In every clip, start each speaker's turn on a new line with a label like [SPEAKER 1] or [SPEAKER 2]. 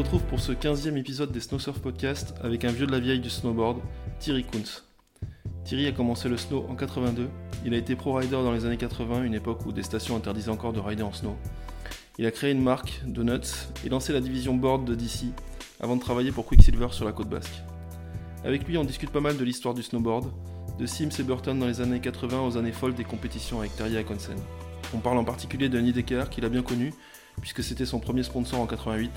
[SPEAKER 1] retrouve pour ce 15e épisode des Snow Surf Podcast avec un vieux de la vieille du snowboard, Thierry Kuntz. Thierry a commencé le snow en 82. Il a été pro rider dans les années 80, une époque où des stations interdisaient encore de rider en snow. Il a créé une marque, Donuts, et lancé la division board de DC avant de travailler pour Quicksilver sur la côte basque. Avec lui, on discute pas mal de l'histoire du snowboard, de Sims et Burton dans les années 80 aux années folles des compétitions avec Terry Akonsen. On parle en particulier de Decker qu'il a bien connu, puisque c'était son premier sponsor en 88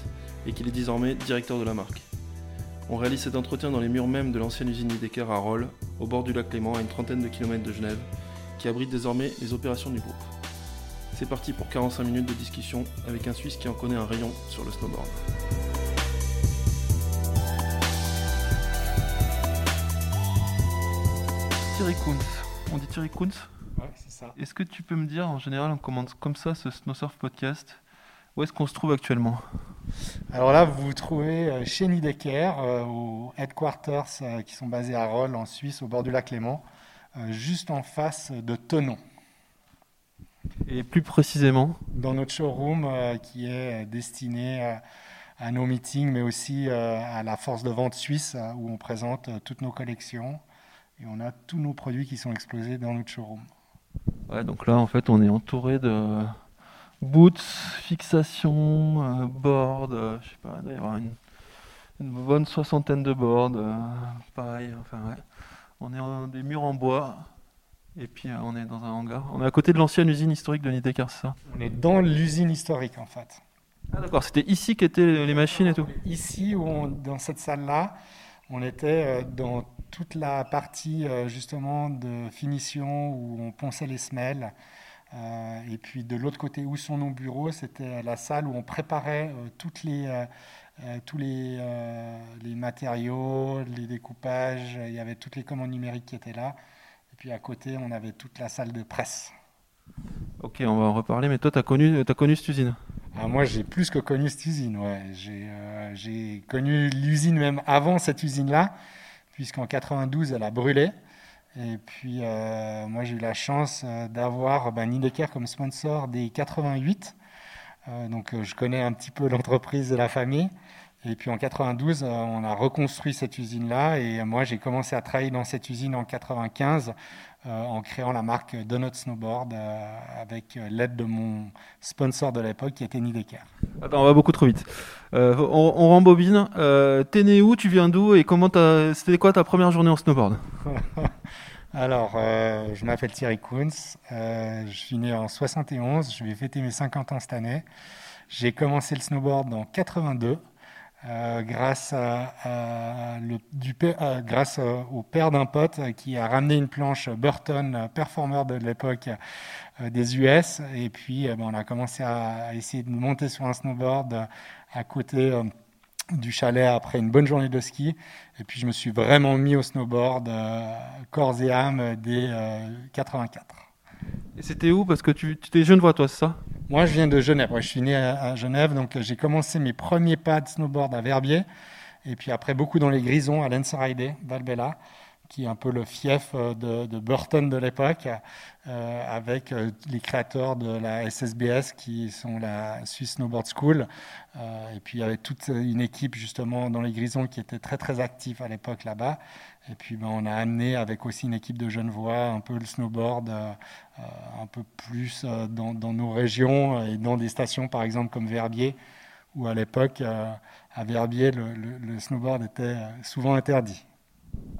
[SPEAKER 1] et qu'il est désormais directeur de la marque. On réalise cet entretien dans les murs même de l'ancienne usine Nidecker à Rolles, au bord du lac Léman, à une trentaine de kilomètres de Genève, qui abrite désormais les opérations du groupe. C'est parti pour 45 minutes de discussion avec un Suisse qui en connaît un rayon sur le snowboard. Thierry Kuntz. On dit Thierry Kuntz
[SPEAKER 2] Ouais, c'est ça.
[SPEAKER 1] Est-ce que tu peux me dire, en général, on commence comme ça ce Snowsurf podcast, où est-ce qu'on se trouve actuellement?
[SPEAKER 2] Alors là, vous vous trouvez euh, chez Nidecker, euh, aux headquarters euh, qui sont basés à Rolles, en Suisse, au bord du lac Léman, euh, juste en face de Tonon.
[SPEAKER 1] Et plus précisément?
[SPEAKER 2] Dans notre showroom qui est destiné à nos meetings, mais aussi à la force de vente suisse, où on présente toutes nos collections. Et on a tous nos produits qui sont exposés dans notre showroom.
[SPEAKER 1] Ouais, donc là, en fait, on est entouré de boots, fixations, euh, boards, euh, je sais pas, il doit y avoir une, une bonne soixantaine de boards, euh, pareil, enfin ouais. On est en des murs en bois, et puis euh, on est dans un hangar. On est à côté de l'ancienne usine historique de Nidecker, c'est ça?
[SPEAKER 2] On est dans l'usine historique, en fait.
[SPEAKER 1] Ah d'accord, c'était ici qu'étaient les machines et tout?
[SPEAKER 2] Ici, où on- dans cette salle-là, on était dans toute la partie justement de finition où on ponçait les semelles. Euh, et puis de l'autre côté où sont nos bureaux, c'était la salle où on préparait euh, toutes les, euh, euh, tous les, les matériaux, les découpages. Il y avait toutes les commandes numériques qui étaient là. Et puis à côté, on avait toute la salle de presse.
[SPEAKER 1] Ok, on va en reparler, mais toi, t'as connu, as connu cette usine?
[SPEAKER 2] Ah, moi, j'ai plus que connu cette usine. Ouais. J'ai j'ai connu l'usine même avant cette usine-là, puisqu'en 92, elle a brûlé. Et puis, euh, moi, j'ai eu la chance euh, d'avoir ben, Nidecker comme sponsor des 88. Euh, donc, je connais un petit peu l'entreprise et la famille. Et puis, en 92, euh, on a reconstruit cette usine-là. Et moi, j'ai commencé à travailler dans cette usine en 95 euh, en créant la marque Donut Snowboard avec l'aide de mon sponsor de l'époque qui était Nidecker.
[SPEAKER 1] Attends, on va beaucoup trop vite. On, on rembobine. T'es né où? Tu viens d'où? Et comment. C'était quoi ta première journée en snowboard?
[SPEAKER 2] Alors, euh, je m'appelle Thierry Kuntz, euh, je suis né en 71, je vais fêter mes 50 ans cette année. J'ai commencé le snowboard en 82 euh, euh, grâce au père d'un pote qui a ramené une planche Burton, performer de l'époque des US. Et puis, ben, on a commencé à, à essayer de monter sur un snowboard à côté du chalet après une bonne journée de ski. Et puis, je me suis vraiment mis au snowboard euh, corps et âme dès euh, 84.
[SPEAKER 1] Et c'était où? Parce que tu, tu t'es genevois, toi, c'est ça?
[SPEAKER 2] Moi, je viens de Genève. Ouais, je suis né à, à Genève, donc euh, j'ai commencé mes premiers pas de snowboard à Verbier, et puis après beaucoup dans les Grisons à Lensaride, Valbella, qui est un peu le fief euh, de, Burton de l'époque, euh, avec euh, les créateurs de la SSBS, qui sont la Swiss Snowboard School, et puis avait toute une équipe justement dans les Grisons qui était très très active à l'époque là-bas. Et puis ben, on a amené avec aussi une équipe de Genevois un peu le snowboard un peu plus dans, nos régions et dans des stations par exemple comme Verbier, où à l'époque à Verbier le, snowboard était souvent interdit.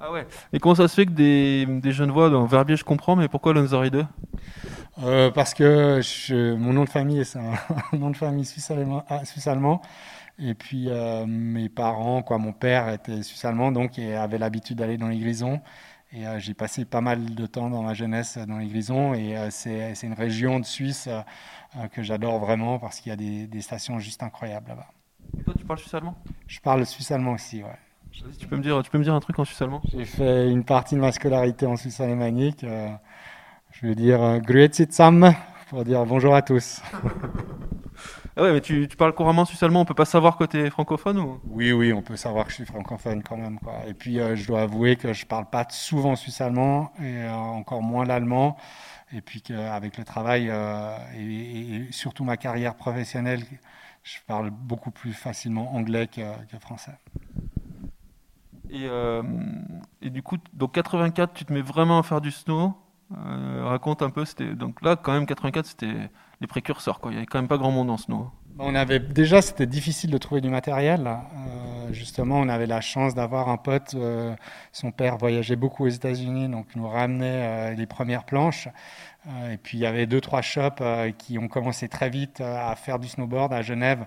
[SPEAKER 1] Ah ouais. Et comment ça se fait que des, des genevois, dans Verbier, je comprends, mais pourquoi Lanzaride
[SPEAKER 2] Euh, parce que je- mon nom de famille c'est un, un nom de famille suisse-allemand, ah, et puis euh, mes parents, quoi, mon père était suisse-allemand donc et avait l'habitude d'aller dans les Grisons. Et euh, j'ai passé pas mal de temps dans ma jeunesse dans les Grisons et euh, c'est c'est une région de Suisse euh, que j'adore vraiment parce qu'il y a des, des stations juste incroyables là-bas.
[SPEAKER 1] Et toi, tu parles suisse-allemand
[SPEAKER 2] Je parle suisse-allemand aussi, ouais.
[SPEAKER 1] Tu peux me dire, tu peux me dire un truc en suisse-allemand?
[SPEAKER 2] J'ai fait une partie de ma scolarité en Suisse alémanique. euh, je veux dire euh, Grüezi zusammen pour dire bonjour à tous.
[SPEAKER 1] Ah ouais, mais tu, tu parles couramment suisse-allemand, on peut pas savoir que t'es francophone ou?
[SPEAKER 2] Oui, oui, on peut savoir que je suis francophone quand même. Quoi. Et puis, euh, je dois avouer que je parle pas souvent suisse-allemand et euh, encore moins l'allemand. et puis qu'avec le travail et, surtout ma carrière professionnelle, je parle beaucoup plus facilement anglais que, français.
[SPEAKER 1] Et, et, du coup, donc 84, tu te mets vraiment à faire du snow. raconte un peu, c'était donc là quand même 84, c'était les précurseurs quoi. Il y avait quand même pas grand monde en snow.
[SPEAKER 2] On avait déjà, c'était difficile de trouver du matériel. Euh, justement, on avait la chance d'avoir un pote. Euh, son père voyageait beaucoup aux États-Unis, donc nous ramenait euh, les premières planches. et puis il y avait deux trois shops qui ont commencé très vite à faire du snowboard à Genève.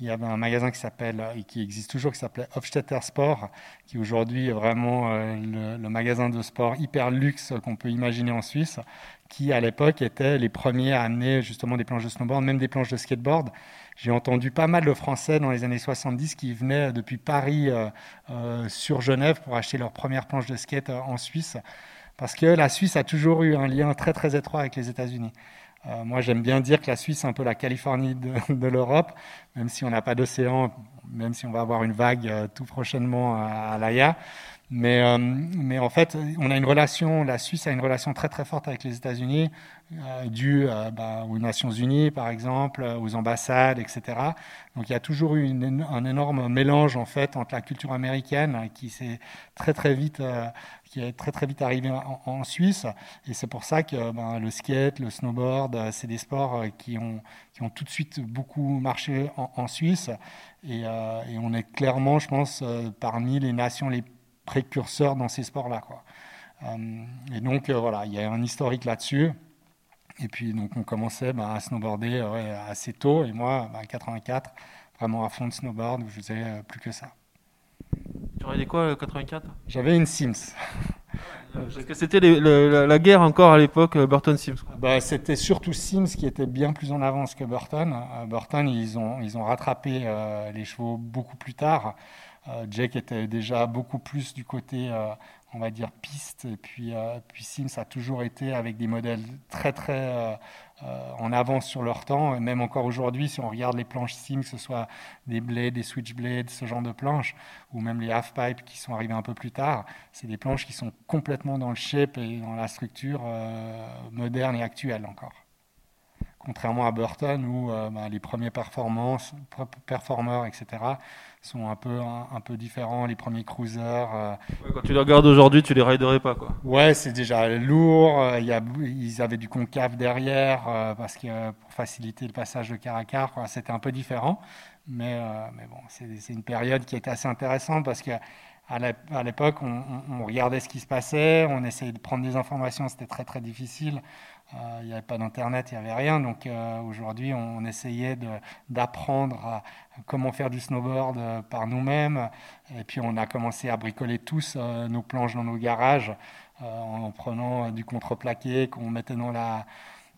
[SPEAKER 2] Il y avait un magasin qui s'appelle et qui existe toujours, qui s'appelait Hofstetter Sport, qui aujourd'hui est vraiment le, le, magasin de sport hyper luxe qu'on peut imaginer en Suisse, qui à l'époque étaient les premiers à amener justement des planches de snowboard, même des planches de skateboard. J'ai entendu pas mal de Français dans les années 70 qui venaient depuis Paris euh, euh, sur Genève pour acheter leur première planche de skate euh, en Suisse, parce que la Suisse a toujours eu un lien très très étroit avec les États-Unis. Moi, j'aime bien dire que la Suisse est un peu la Californie de, de l'Europe, même si on n'a pas d'océan, même si on va avoir une vague tout prochainement à, à l'AIA. Mais, euh, mais en fait, on a une relation, la Suisse a une relation très très forte avec les États-Unis, euh, due euh, bah, aux Nations Unies par exemple, aux ambassades, etc. Donc il y a toujours eu un énorme mélange en fait entre la culture américaine qui s'est très très vite, qui est très très vite arrivé en, Suisse, et c'est pour ça que ben, le skate, le snowboard, c'est des sports qui ont tout de suite beaucoup marché en, Suisse, et, et, on est clairement, je pense, parmi les nations les précurseur dans ces sports-là. Quoi. Euh, et donc, euh, voilà, il y a un historique là-dessus. Et puis, donc, on commençait bah, à snowboarder assez tôt. Et moi, bah, 84, vraiment à fond de snowboard, où je faisais euh, plus que ça.
[SPEAKER 1] Tu regardais quoi, 84
[SPEAKER 2] J'avais une Sims.
[SPEAKER 1] Parce que c'était la, guerre encore à l'époque, Burton Sims.
[SPEAKER 2] Bah, c'était surtout Sims qui était bien plus en avance que Burton. Burton, ils ont, ils ont rattrapé les chevaux beaucoup plus tard. Euh, Jake était déjà beaucoup plus du côté, euh, on va dire, piste. Et puis, euh, puis Sims a toujours été avec des modèles très, très en avance sur leur temps. même encore aujourd'hui, si on regarde les planches Sims, que ce soit des blades, des switchblades, ce genre de planches, ou même les half-pipes qui sont arrivés un peu plus tard, c'est des planches qui sont complètement dans le shape et dans la structure moderne et actuelle encore contrairement à Burton où bah, les premiers performances, performeurs, etc., sont un peu, un, peu différents, les premiers cruisers. Euh.
[SPEAKER 1] quand tu les regardes aujourd'hui, tu les riderais pas, quoi.
[SPEAKER 2] Ouais, c'est déjà lourd. Euh, il y a, ils avaient du concave derrière euh, parce que pour faciliter le passage de car à car, c'était un peu différent. Mais, mais bon, c'est une période qui était assez intéressante parce que à l'époque, on, on, regardait ce qui se passait, on essayait de prendre des informations, c'était très très difficile. Euh, il n'y avait pas d'internet, il n'y avait rien. Donc euh, aujourd'hui, on, essayait d'apprendre comment faire du snowboard euh, par nous-mêmes. Et puis on a commencé à bricoler tous nos planches dans nos garages en prenant du contreplaqué qu'on mettait dans la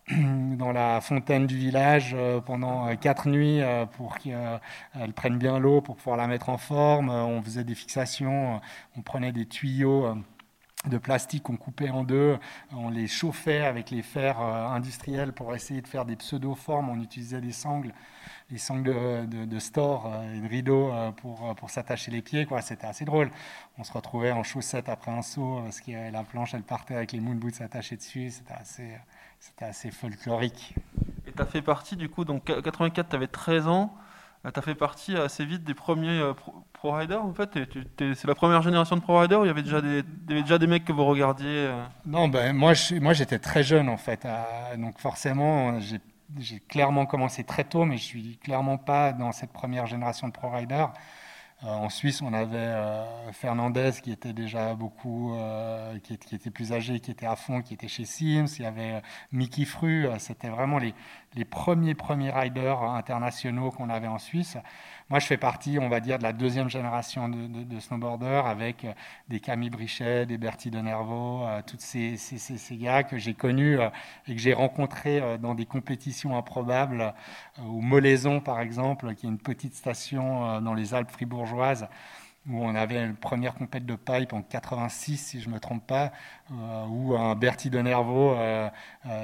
[SPEAKER 2] dans la fontaine du village pendant quatre nuits pour qu'elle prenne bien l'eau pour pouvoir la mettre en forme. On faisait des fixations, on prenait des tuyaux de plastique qu'on coupait en deux, on les chauffait avec les fers euh, industriels pour essayer de faire des pseudo-formes, on utilisait des sangles, des sangles de, store euh, et de rideaux euh, pour, pour s'attacher les pieds, c'était assez drôle. On se retrouvait en chaussettes après un saut, parce que la planche elle partait avec les moon boots attachés dessus, c'était assez, c'était assez folklorique.
[SPEAKER 1] Et tu as fait partie du coup, donc 84, tu avais 13 ans, tu as fait partie assez vite des premiers Pro Rider en fait C'est la première génération de Pro Rider ou il y avait déjà des, déjà des mecs que vous regardiez euh?
[SPEAKER 2] Non, ben, moi, j'étais très jeune en fait. donc forcément, j'ai clairement commencé très tôt, mais je suis clairement pas dans cette première génération de Pro Rider. Euh, en Suisse, on avait euh, Fernandez qui était déjà beaucoup, qui, qui, était plus âgé, qui était à fond, qui était chez Sims. Il y avait Mickey Fru. C'était vraiment les premiers premiers riders internationaux qu'on avait en Suisse. Moi, je fais partie, on va dire, de la deuxième génération de, snowboarders avec euh, des Camille Brichet, des Bertie de Nervo, euh, tous ces, ces, gars que j'ai connus euh, et que j'ai rencontrés dans des compétitions improbables, au Molaison, par exemple, qui est une petite station dans les Alpes fribourgeoises où on avait une première compète de pipe en 86, si je ne me trompe pas, où un Bertie de Nervo,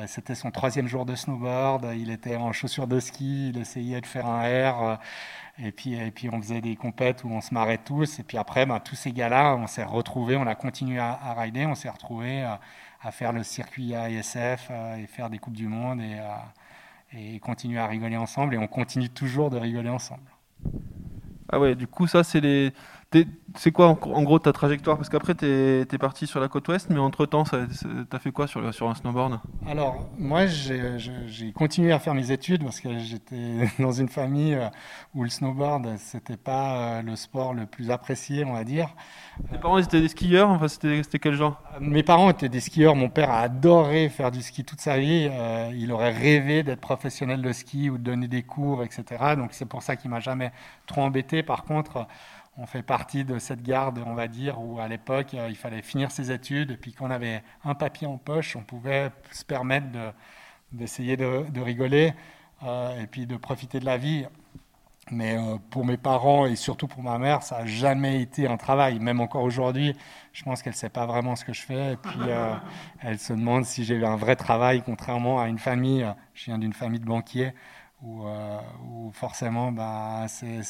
[SPEAKER 2] c'était son troisième jour de snowboard, il était en chaussures de ski, il essayait de faire un air, et puis, et puis on faisait des compètes où on se marrait tous. Et puis après, ben, tous ces gars-là, on s'est retrouvés, on a continué à, rider, on s'est retrouvés à, à faire le circuit ASF et faire des Coupes du Monde et, et continuer à rigoler ensemble. Et on continue toujours de rigoler ensemble.
[SPEAKER 1] Ah ouais, du coup, ça, c'est les. C'est quoi en, gros ta trajectoire? Parce qu'après, tu es, parti sur la côte ouest, mais entre-temps, tu as fait quoi sur, sur un snowboard?
[SPEAKER 2] Alors, moi, j'ai continué à faire mes études parce que j'étais dans une famille euh, où le snowboard, c'était pas euh, le sport le plus apprécié, on va dire.
[SPEAKER 1] Tes parents, ils étaient des skieurs? Enfin, C'était quel genre?
[SPEAKER 2] Mes parents étaient des skieurs. Mon père a adoré faire du ski toute sa vie. Euh, il aurait rêvé d'être professionnel de ski ou de donner des cours, etc. Donc, c'est pour ça qu'il m'a jamais trop embêté. Par contre, on fait partie de cette garde, on va dire, où à l'époque, euh, il fallait finir ses études, et puis qu'on avait un papier en poche, on pouvait se permettre d'essayer de, rigoler euh, et puis de profiter de la vie. Mais euh, pour mes parents et surtout pour ma mère, ça n'a jamais été un travail. Même encore aujourd'hui, je pense qu'elle ne sait pas vraiment ce que je fais. Et puis, elle se demande si j'ai eu un vrai travail, contrairement à une famille. Je viens d'une famille de banquiers où, euh, forcément bah, c'est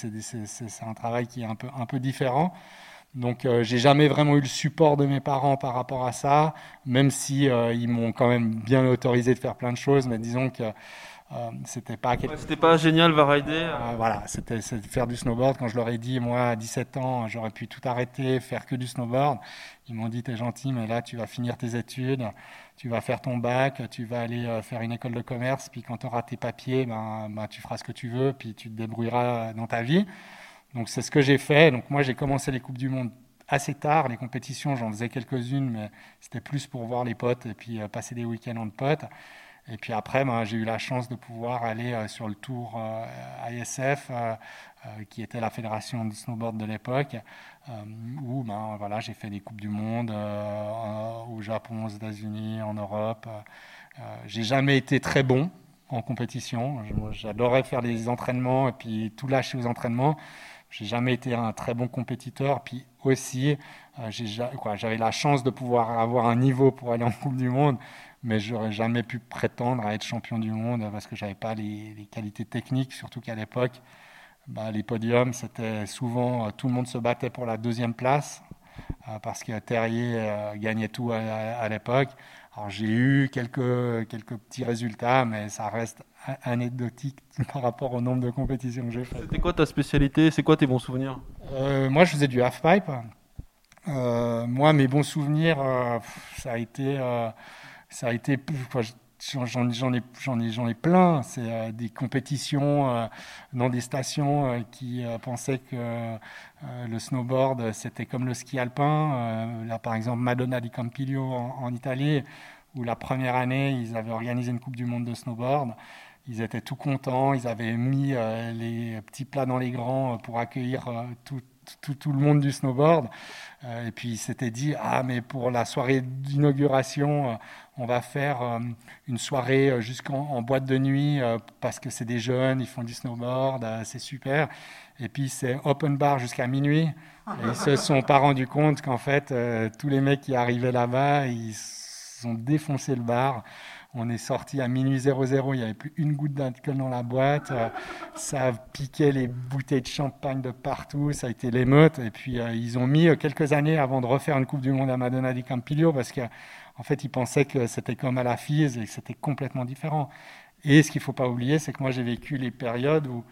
[SPEAKER 2] un travail qui est un peu, un peu différent. Donc euh, j'ai jamais vraiment eu le support de mes parents par rapport à ça, même si euh, ils m'ont quand même bien autorisé de faire plein de choses, mais disons que euh, c'était pas
[SPEAKER 1] c'était pas génial va rider
[SPEAKER 2] voilà c'était faire du snowboard quand je leur ai dit moi à 17 ans j'aurais pu tout arrêter faire que du snowboard ils m'ont dit t'es gentil mais là tu vas finir tes études tu vas faire ton bac, tu vas aller euh, faire une école de commerce, puis quand tu auras tes papiers, ben, ben, tu feras ce que tu veux, puis tu te débrouilleras dans ta vie. Donc c'est ce que j'ai fait. Donc moi j'ai commencé les Coupes du Monde assez tard. Les compétitions, j'en faisais quelques-unes, mais c'était plus pour voir les potes et puis euh, passer des week-ends en potes. Et puis après, ben, j'ai eu la chance de pouvoir aller euh, sur le tour ISF, qui était la fédération de snowboard de l'époque. Euh, où ben, voilà, j'ai fait des Coupes du Monde euh, au Japon, aux États-Unis, en Europe. Euh, j'ai jamais été très bon en compétition. J'adorais faire des entraînements et puis tout lâcher aux entraînements. J'ai jamais été un très bon compétiteur. Puis aussi, j'avais la chance de pouvoir avoir un niveau pour aller en Coupe du Monde, mais j'aurais jamais pu prétendre à être champion du monde parce que j'avais pas les, les, qualités techniques, surtout qu'à l'époque, bah, les podiums, c'était souvent, euh, tout le monde se battait pour la deuxième place, euh, parce que Terrier euh, gagnait tout à, l'époque. Alors j'ai eu quelques, quelques petits résultats, mais ça reste anecdotique par rapport au nombre de compétitions que j'ai faites.
[SPEAKER 1] C'était quoi ta spécialité? C'est quoi tes bons souvenirs?
[SPEAKER 2] Moi, je faisais du half-pipe. moi, mes bons souvenirs, ça a été... ça a été J'en ai, ai, ai, plein. C'est euh, des compétitions euh, dans des stations euh, qui pensaient que le snowboard, c'était comme le ski alpin. là, par exemple, Madonna di Campiglio en, Italie, où la première année, ils avaient organisé une Coupe du Monde de snowboard. Ils étaient tout contents. Ils avaient mis les petits plats dans les grands pour accueillir tout, tout, tout, le monde du snowboard. et puis, ils s'étaient dit, ah, mais pour la soirée d'inauguration, on va faire euh, une soirée euh, jusqu'en boîte de nuit euh, parce que c'est des jeunes, ils font du snowboard, c'est super. Et puis c'est open bar jusqu'à minuit. Et ils se sont pas rendus compte qu'en fait, tous les mecs qui arrivaient là-bas, ils ont défoncé le bar. On est sorti à minuit 00, il n'y avait plus une goutte d'alcool dans la boîte. Ça piquait les bouteilles de champagne de partout, ça a été l'émeute. Et puis ils ont mis quelques années avant de refaire une Coupe du Monde à Madonna di Campiglio parce que en fait, ils pensaient que c'était comme à la FIS et que c'était complètement différent. Et ce qu'il ne faut pas oublier, c'est que moi, j'ai vécu les périodes où,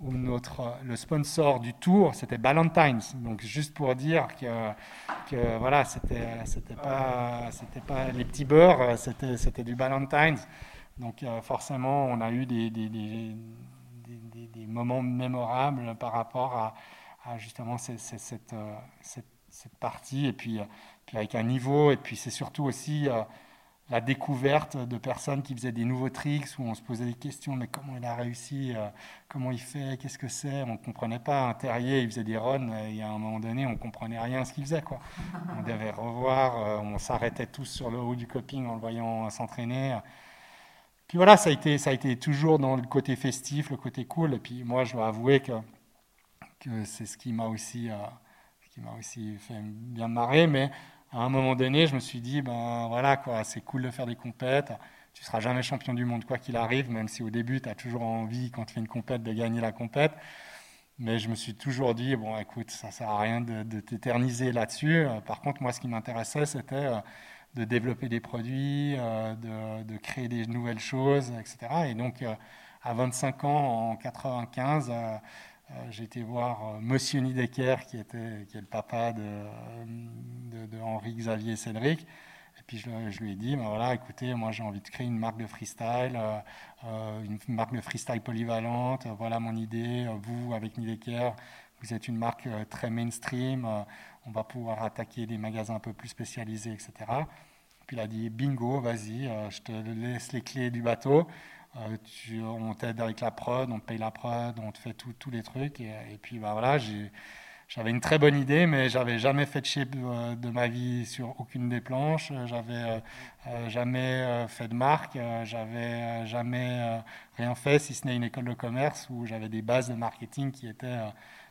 [SPEAKER 2] notre, le sponsor du tour, c'était Ballantines. Donc, juste pour dire que, voilà, c'était, pas, les petits beurres, c'était, du Ballantines. Donc, euh, forcément, on a eu des, moments mémorables par rapport à, justement euh, cette, cette partie. Et puis, euh, puis avec un niveau. Et puis c'est surtout aussi euh, la découverte de personnes qui faisaient des nouveaux tricks où on se posait des questions, mais comment il a réussi, euh, comment il fait, qu'est-ce que c'est, on ne comprenait pas. Un terrier, il faisait des runs, et à un moment donné, on ne comprenait rien à ce qu'il faisait. Quoi. On devait revoir, euh, on s'arrêtait tous sur le haut du coping en le voyant s'entraîner. Puis voilà, ça a, été, ça a été toujours dans le côté festif, le côté cool. Et puis moi, je dois avouer que, que c'est ce qui m'a aussi, qui m'a aussi fait bien marrer, mais à un moment donné, je me suis dit, ben voilà, quoi, c'est cool de faire des compètes. Tu seras jamais champion du monde, quoi qu'il arrive, même si au début, tu as toujours envie, quand tu fais une compète, de gagner la compète. Mais je me suis toujours dit, bon, écoute, ça sert à rien de, t'éterniser là-dessus. Par contre, moi, ce qui m'intéressait, c'était euh, de développer des produits, de, créer des nouvelles choses, etc. Et donc, à 25 ans, en 95, j'ai été voir Monsieur Nidecker, qui, était, qui est le papa de, Henri Xavier Cédric, puis je, lui ai dit, ben voilà, écoutez, moi j'ai envie de créer une marque de freestyle, euh, euh, une marque de freestyle polyvalente. voilà mon idée. Vous, avec Nidecker, vous êtes une marque euh, très mainstream. on va pouvoir attaquer des magasins un peu plus spécialisés, etc. Puis il a dit, bingo, vas-y, je te laisse les clés du bateau. On t'aide avec la prod, on te paye la prod, on te fait tous les trucs. Et, puis ben voilà, j'avais une très bonne idée, mais j'avais jamais fait de shape euh, de ma vie sur aucune des planches. J'avais euh, euh, jamais fait de marque. J'avais jamais rien fait, si ce n'est une école de commerce où j'avais des bases de marketing qui étaient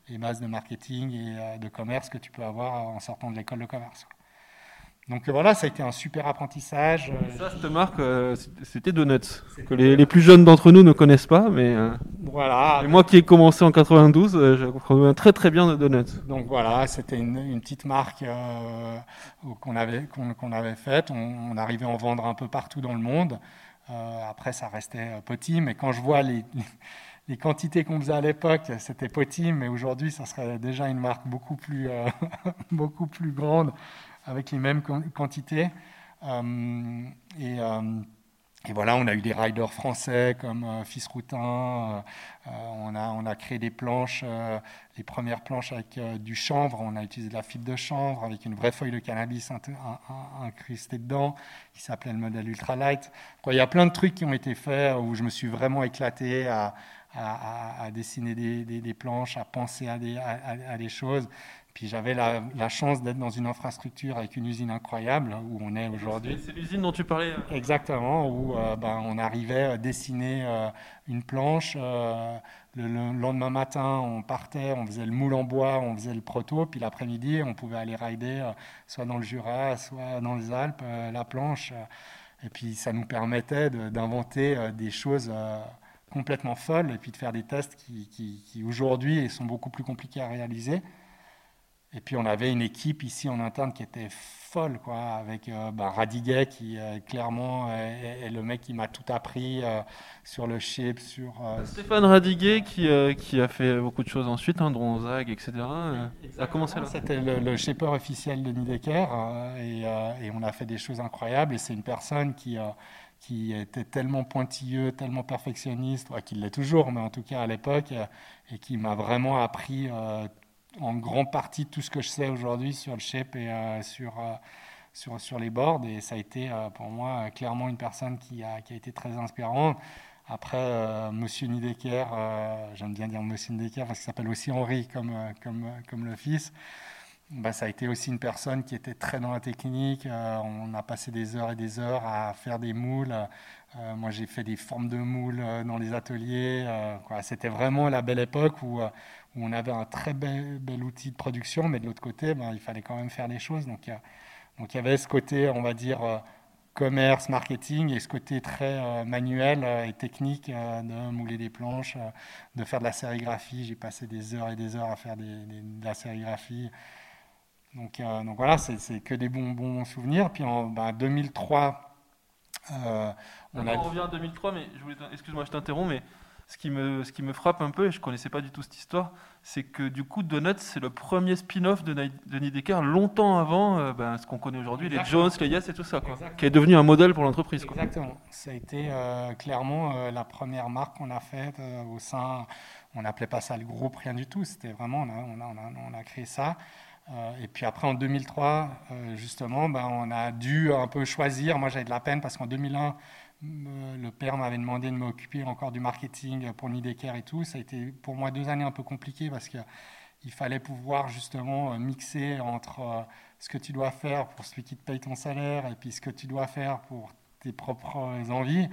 [SPEAKER 2] les bases de marketing et de commerce que tu peux avoir en sortant de l'école de commerce. Donc voilà, ça a été un super apprentissage.
[SPEAKER 1] Ça, cette marque, euh, c'était Donuts, que les, plus jeunes d'entre nous ne connaissent pas, mais euh,
[SPEAKER 2] voilà.
[SPEAKER 1] Et moi qui ai commencé en 92, euh, je comprends très très bien de Donuts.
[SPEAKER 2] Donc voilà, c'était une, petite marque qu'on avait qu'on avait faite. On, arrivait à en vendre un peu partout dans le monde. après, ça restait petit, mais quand je vois les, les quantités qu'on faisait à l'époque, c'était petit, mais aujourd'hui, ça serait déjà une marque beaucoup plus beaucoup plus grande avec les mêmes quantités. Euh, et, euh, et, voilà, on a eu des riders français comme euh, Fils Routin. on, a, créé des planches, les premières planches avec du chanvre. On a utilisé de la fibre de chanvre avec une vraie feuille de cannabis incrustée dedans, qui s'appelait le modèle ultralight. il y a plein de trucs qui ont été faits où je me suis vraiment éclaté à, dessiner des, planches, à penser à des choses. Puis j'avais la, chance d'être dans une infrastructure avec une usine incroyable où on est aujourd'hui.
[SPEAKER 1] C'est l'usine dont tu parlais. Hein.
[SPEAKER 2] Exactement, où euh, ben, on arrivait à dessiner euh, une planche. Euh, le, lendemain matin, on partait, on faisait le moule en bois, on faisait le proto, puis l'après-midi, on pouvait aller rider soit dans le Jura, soit dans les Alpes, la planche. et puis ça nous permettait d'inventer des choses complètement folles et puis de faire des tests qui, qui, qui aujourd'hui sont beaucoup plus compliqués à réaliser. Et puis on avait une équipe ici en interne qui était folle, quoi, avec euh, bah, Radiguet qui euh, clairement est, le mec qui m'a tout appris euh, sur le shape, sur.
[SPEAKER 1] Stéphane Radiguet qui, qui a fait beaucoup de choses ensuite, hein, Dronzag, etc.
[SPEAKER 2] Ça a commencé là. C'était le, le, shaper officiel de Nidecker et, et, on a fait des choses incroyables. Et c'est une personne qui qui était tellement pointilleux, tellement perfectionniste, qu'il l'est toujours, mais en tout cas à l'époque, et qui m'a vraiment appris en grande partie tout ce que je sais aujourd'hui sur le shape et euh, sur, euh, sur, sur les boards. Et ça a été euh, pour moi clairement une personne qui a, qui a été très inspirante. Après, Monsieur Nidecker, j'aime bien dire Monsieur Nidecker parce qu'il s'appelle aussi Henri comme, comme, comme le fils. Bah, ça a été aussi une personne qui était très dans la technique. on a passé des heures et des heures à faire des moules. moi, j'ai fait des formes de moules dans les ateliers. C'était vraiment la belle époque où où on avait un très bel, bel, outil de production, mais de l'autre côté, ben, il fallait quand même faire des choses. Donc, il donc y avait ce côté, on va dire, euh, commerce, marketing, et ce côté très euh, manuel euh, et technique de mouler des planches, de faire de la sérigraphie. J'ai passé des heures et des heures à faire des, de la sérigraphie. Donc, donc voilà, c'est que des bons, bons souvenirs. Puis en 2003,
[SPEAKER 1] ben, on, a... on revient à 2003, mais excuse-moi, je t'interromps, mais ce qui me, ce qui me frappe un peu, et je ne connaissais pas du tout cette histoire, c'est que du coup, Donuts, c'est le premier spin-off de Denis Decker longtemps avant euh, ben, ce qu'on connaît aujourd'hui, les Jones, les Yes et tout ça, quoi, qui est devenu un modèle pour l'entreprise.
[SPEAKER 2] Exactement. Ça a été euh, clairement euh, la première marque qu'on a faite au sein. On n'appelait pas ça le groupe, rien du tout. C'était vraiment, on a, on a, on a, créé ça. et puis après, en 2003, justement, ben, on a dû un peu choisir. Moi, j'avais de la peine parce qu'en 2001, le père m'avait demandé de m'occuper encore du marketing pour Nidecker et tout. Ça a été pour moi deux années un peu compliquées parce qu'il fallait pouvoir justement euh, mixer entre euh, ce que tu dois faire pour celui qui te paye ton salaire et puis ce que tu dois faire pour tes propres envies.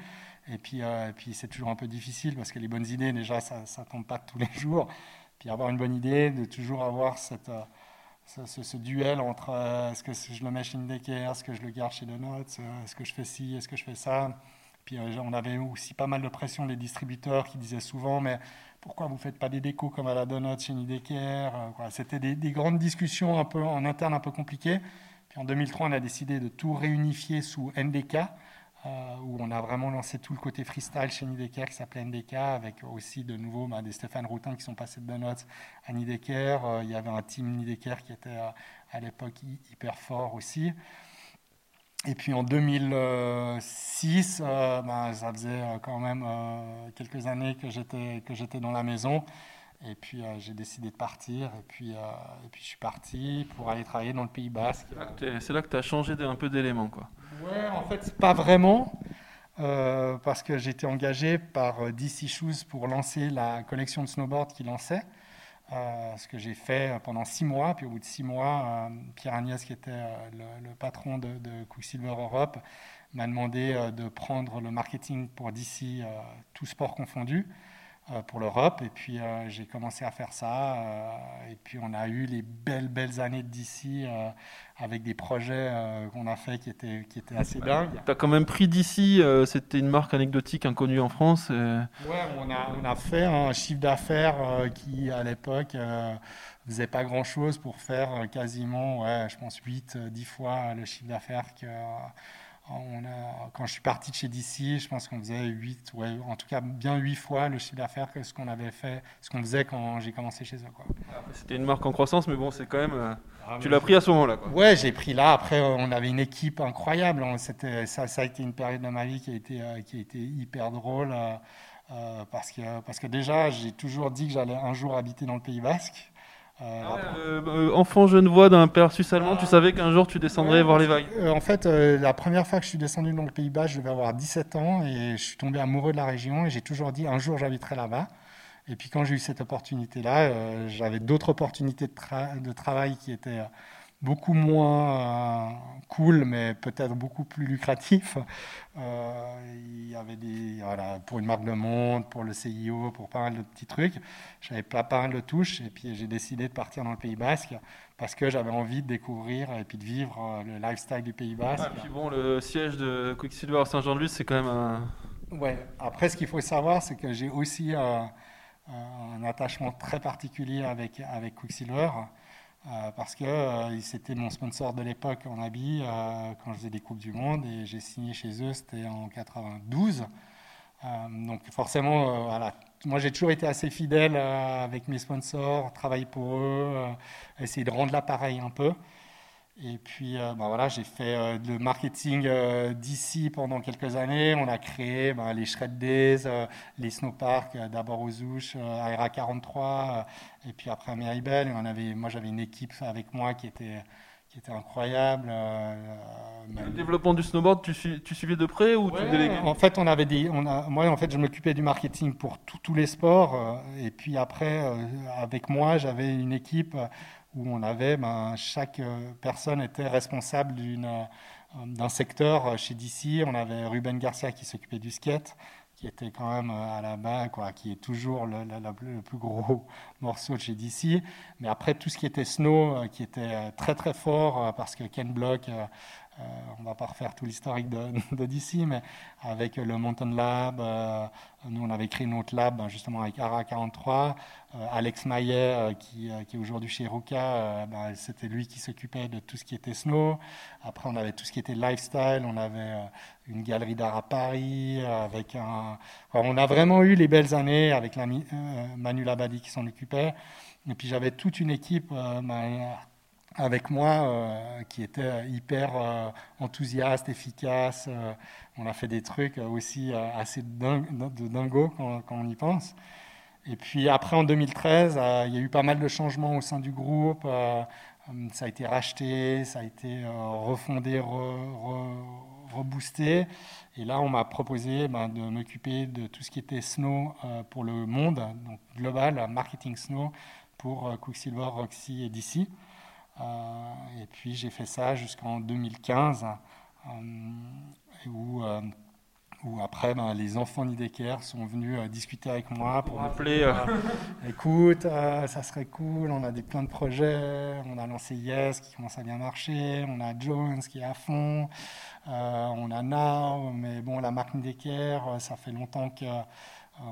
[SPEAKER 2] Et puis, euh, c'est toujours un peu difficile parce que les bonnes idées, déjà, ça ne tombe pas tous les jours. Puis avoir une bonne idée, de toujours avoir cette, ce, duel entre est-ce que je le mets chez Nidecker, est-ce que je le garde chez Donuts, est-ce que je fais ci, est-ce que je fais ça. Euh, on avait aussi pas mal de pression des distributeurs qui disaient souvent, mais pourquoi vous ne faites pas des décos comme à la Donut chez Nidecker euh, C'était des, grandes discussions un peu en interne un peu compliquées. Puis en 2003, on a décidé de tout réunifier sous NDK, euh, où on a vraiment lancé tout le côté freestyle chez Nideker qui s'appelait NDK, avec aussi de nouveau bah, des Stéphane Routin qui sont passés de Donuts à Nideker. Euh, il y avait un team Nideker qui était à l'époque hyper fort aussi. Et puis en 2006, euh, bah, ça faisait quand même quelques années que j'étais que j'étais dans la maison. Et puis j'ai décidé de partir. Et puis, et puis je suis parti pour aller travailler dans le Pays Basque.
[SPEAKER 1] C'est là que tu as changé un peu d'éléments, quoi.
[SPEAKER 2] Ouais, en fait, pas vraiment. Euh, parce que j'étais engagé par euh, DC Shoes pour lancer la collection de snowboard qu'ils lançait. Euh, ce que j'ai fait pendant six mois. Puis au bout de six mois, Pierre Agnès, qui était le, patron de, de Quicksilver Europe, m'a demandé de prendre le marketing pour DC, tout sport confondu. Euh, pour l'Europe. Et puis euh, j'ai commencé à faire ça. Euh, et puis on a eu les belles, belles années d'ici avec des projets qu'on a fait qui étaient, qui étaient assez dingues.
[SPEAKER 1] Tu as quand même pris d'ici, c'était une marque anecdotique inconnue en France.
[SPEAKER 2] Ouais, on a, on a fait un chiffre d'affaires qui à l'époque faisait pas grand chose pour faire quasiment, ouais, je pense, 8, 10 fois le chiffre d'affaires que quand je suis parti de chez DC, je pense qu'on faisait 8, ouais, en tout cas bien 8 fois le chiffre d'affaires que ce qu'on avait fait, ce qu'on faisait quand j'ai commencé chez eux.
[SPEAKER 1] C'était une marque en croissance, mais bon, c'est quand même. Euh, ah, tu l'as pris à ce moment-là.
[SPEAKER 2] Ouais, j'ai pris là. Après, on avait une équipe incroyable. C'était, ça, ça a été une période de ma vie qui a été, euh, qui a été hyper drôle. Euh, parce, que, parce que déjà, j'ai toujours dit que j'allais un jour habiter dans le Pays Basque.
[SPEAKER 1] Euh, ah euh, euh, enfant genevois d'un père suisse allemand, tu savais qu'un jour tu descendrais voir les vagues
[SPEAKER 2] En fait, la première fois que je suis descendu dans le Pays-Bas, je devais avoir 17 ans et je suis tombé amoureux de la région et j'ai toujours dit un jour j'habiterai là-bas. Et puis quand j'ai eu cette opportunité-là, j'avais d'autres opportunités de, de, travail qui étaient beaucoup moins euh, cool, mais peut-être beaucoup plus lucratif. Euh, il y avait des, voilà, pour une marque de monde, pour le CIO, pour pas mal de petits trucs. J'avais pas, pas mal de touches, et puis j'ai décidé de partir dans le Pays Basque parce que j'avais envie de découvrir et puis de vivre euh, le lifestyle du Pays Basque.
[SPEAKER 1] Ah, puis bon, le siège de Quicksilver Saint-Jean-de-Luz, c'est quand même un.
[SPEAKER 2] Ouais. Après, ce qu'il faut savoir, c'est que j'ai aussi un attachement très particulier avec avec Quicksilver. Euh, parce que euh, c'était mon sponsor de l'époque en habit euh, quand je faisais des Coupes du Monde et j'ai signé chez eux, c'était en 92. donc forcément, voilà, moi j'ai toujours été assez fidèle avec mes sponsors, travailler pour eux, essayer de rendre l'appareil un peu. Et puis, euh, bah voilà, j'ai fait euh, le marketing euh, d'ici pendant quelques années. On a créé bah, les Shred Days, les snowparks, d'abord aux Ouches, à 43, et puis après à Meribel. on avait, moi, j'avais une équipe avec moi qui était, qui était incroyable.
[SPEAKER 1] le développement du snowboard, tu, tu, suivais de près ou tu déléguais
[SPEAKER 2] En fait, on avait des, on a, moi, en fait, je m'occupais du marketing pour tous les sports. et puis après, avec moi, j'avais une équipe où on avait, ben, chaque euh, personne était responsable euh, d'un secteur chez DC. On avait Ruben Garcia qui s'occupait du skate, qui était quand même euh, à la base, quoi, qui est toujours le, le, plus gros morceau de chez DC. Mais après, tout ce qui était snow, qui était très très fort, parce que Ken Block euh, on ne va pas refaire tout l'historique de, DC, mais avec le Mountain Lab, euh, nous on avait créé notre lab ben, justement avec ARA43. Euh, Alex Maillet, qui, est aujourd'hui chez Ruka, ben, c'était lui qui s'occupait de tout ce qui était snow. Après on avait tout ce qui était lifestyle, on avait une galerie d'art à Paris, avec un... on a vraiment eu les belles années avec Manu Labadi qui s'en occupait. Et puis j'avais toute une équipe ben, avec moi euh, qui était hyper euh, enthousiaste, efficace. Euh, on a fait des trucs aussi assez de dingo quand, on y pense. Et puis après, en 2013, il y a eu pas mal de changements au sein du groupe. ça a été racheté, ça a été refondé, reboosté. Et là, on m'a proposé ben, de m'occuper de tout ce qui était Snow pour le monde, donc global, marketing Snow pour Quicksilver, Roxy et DC. Euh, et puis j'ai fait ça jusqu'en 2015, euh, où euh, où après, ben, les enfants Nidecker sont venus euh, discuter avec moi
[SPEAKER 1] pour m'appeler. Euh...
[SPEAKER 2] écoute, euh, ça serait cool, on a des plein de projets, on a lancé Yes qui commence à bien marcher, on a Jones qui est à fond, euh, on a Now, mais bon, la marque Nidecker, ça fait longtemps que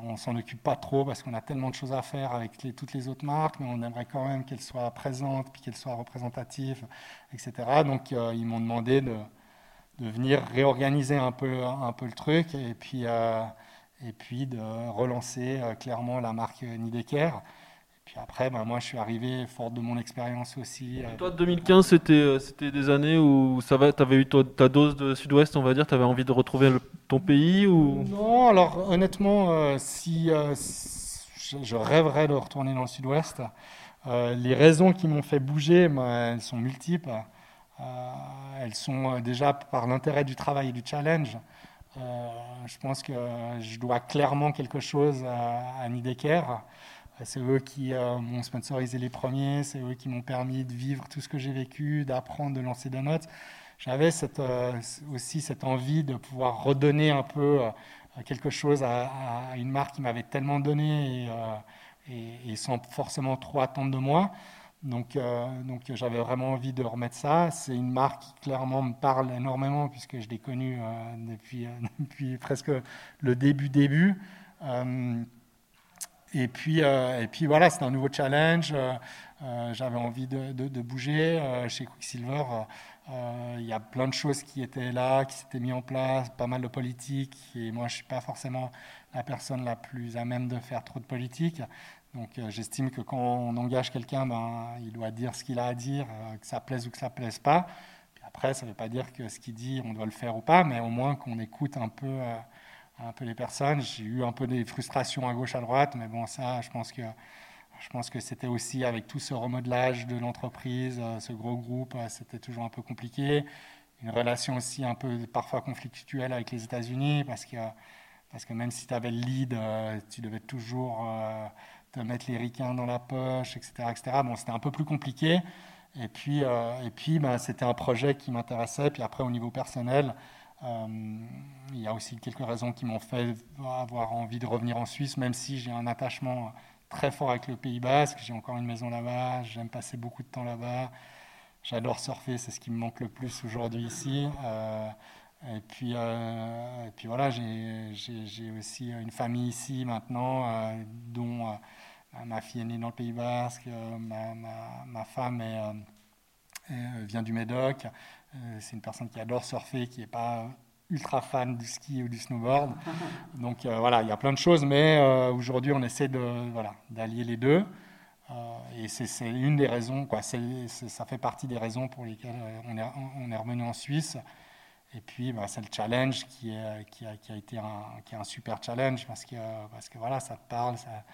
[SPEAKER 2] on s'en occupe pas trop parce qu'on a tellement de choses à faire avec toutes les autres marques, mais on aimerait quand même qu'elle soit présente, puis qu'elle soit représentative, etc. Donc ils m'ont demandé de de venir réorganiser un peu, un peu le truc et puis, euh, et puis de relancer euh, clairement la marque Nidecker. Et puis après, ben, moi, je suis arrivé fort de mon expérience aussi.
[SPEAKER 1] Euh. toi, 2015, c'était, c'était des années où tu avais eu ta, dose de Sud-Ouest, on va dire, tu avais envie de retrouver ton pays ou...
[SPEAKER 2] Non, alors honnêtement, si, je, rêverais de retourner dans le Sud-Ouest, les raisons qui m'ont fait bouger, ben, elles sont multiples. Euh, elles sont euh, déjà par l'intérêt du travail et du challenge. Euh, je pense que je dois clairement quelque chose à, à Nidecker. C'est eux qui m'ont sponsorisé les premiers, c'est eux qui m'ont permis de vivre tout ce que j'ai vécu, d'apprendre, de lancer des notes. J'avais cette, aussi cette envie de pouvoir redonner un peu quelque chose à, une marque qui m'avait tellement donné et, sans forcément trop attendre de moi. Donc, euh, j'avais vraiment envie de remettre ça. C'est une marque qui clairement me parle énormément puisque je l'ai connue euh, depuis, euh, depuis, presque le début début. Et puis, et puis voilà, c'est un nouveau challenge. j'avais envie de, bouger. chez Quicksilver, il y a plein de choses qui étaient là, qui s'étaient mis en place, pas mal de politique. Et moi, je suis pas forcément la personne la plus à même de faire trop de politique. Donc euh, j'estime que quand on engage quelqu'un, ben, il doit dire ce qu'il a à dire, euh, que ça plaise ou que ça ne plaise pas. après, ça ne veut pas dire que ce qu'il dit, on doit le faire ou pas, mais au moins qu'on écoute un peu, euh, un peu les personnes. J'ai eu un peu des frustrations à gauche, à droite, mais bon, ça, je pense que, je pense que c'était aussi avec tout ce remodelage de l'entreprise, ce gros groupe, c'était toujours un peu compliqué. Une relation aussi un peu parfois conflictuelle avec les États-Unis, parce que, parce que même si tu avais le lead, tu devais toujours de mettre les ricains dans la poche, etc. etc. Bon, c'était un peu plus compliqué. Et puis, euh, et puis ben, c'était un projet qui m'intéressait. Puis après, au niveau personnel, euh, il y a aussi quelques raisons qui m'ont fait avoir envie de revenir en Suisse, même si j'ai un attachement très fort avec le Pays Basque. J'ai encore une maison là-bas, j'aime passer beaucoup de temps là-bas. J'adore surfer, c'est ce qui me manque le plus aujourd'hui ici. Euh, et puis, et puis voilà, j'ai aussi une famille ici maintenant, dont euh, ma fille est née dans le Pays Basque, euh, ma, femme euh, vient du Médoc. C'est une personne qui adore surfer, qui n'est pas ultra fan du ski ou du snowboard. Donc voilà, il y a plein de choses, mais aujourd'hui on essaie de voilà d'allier les deux. et c'est une des raisons, quoi. ça fait partie des raisons pour lesquelles on est, on est revenu en Suisse. Et puis, bah, c'est le challenge qui, est, qui, a, qui, a, été un, qui est un super challenge parce que, parce que voilà, ça te parle, ça,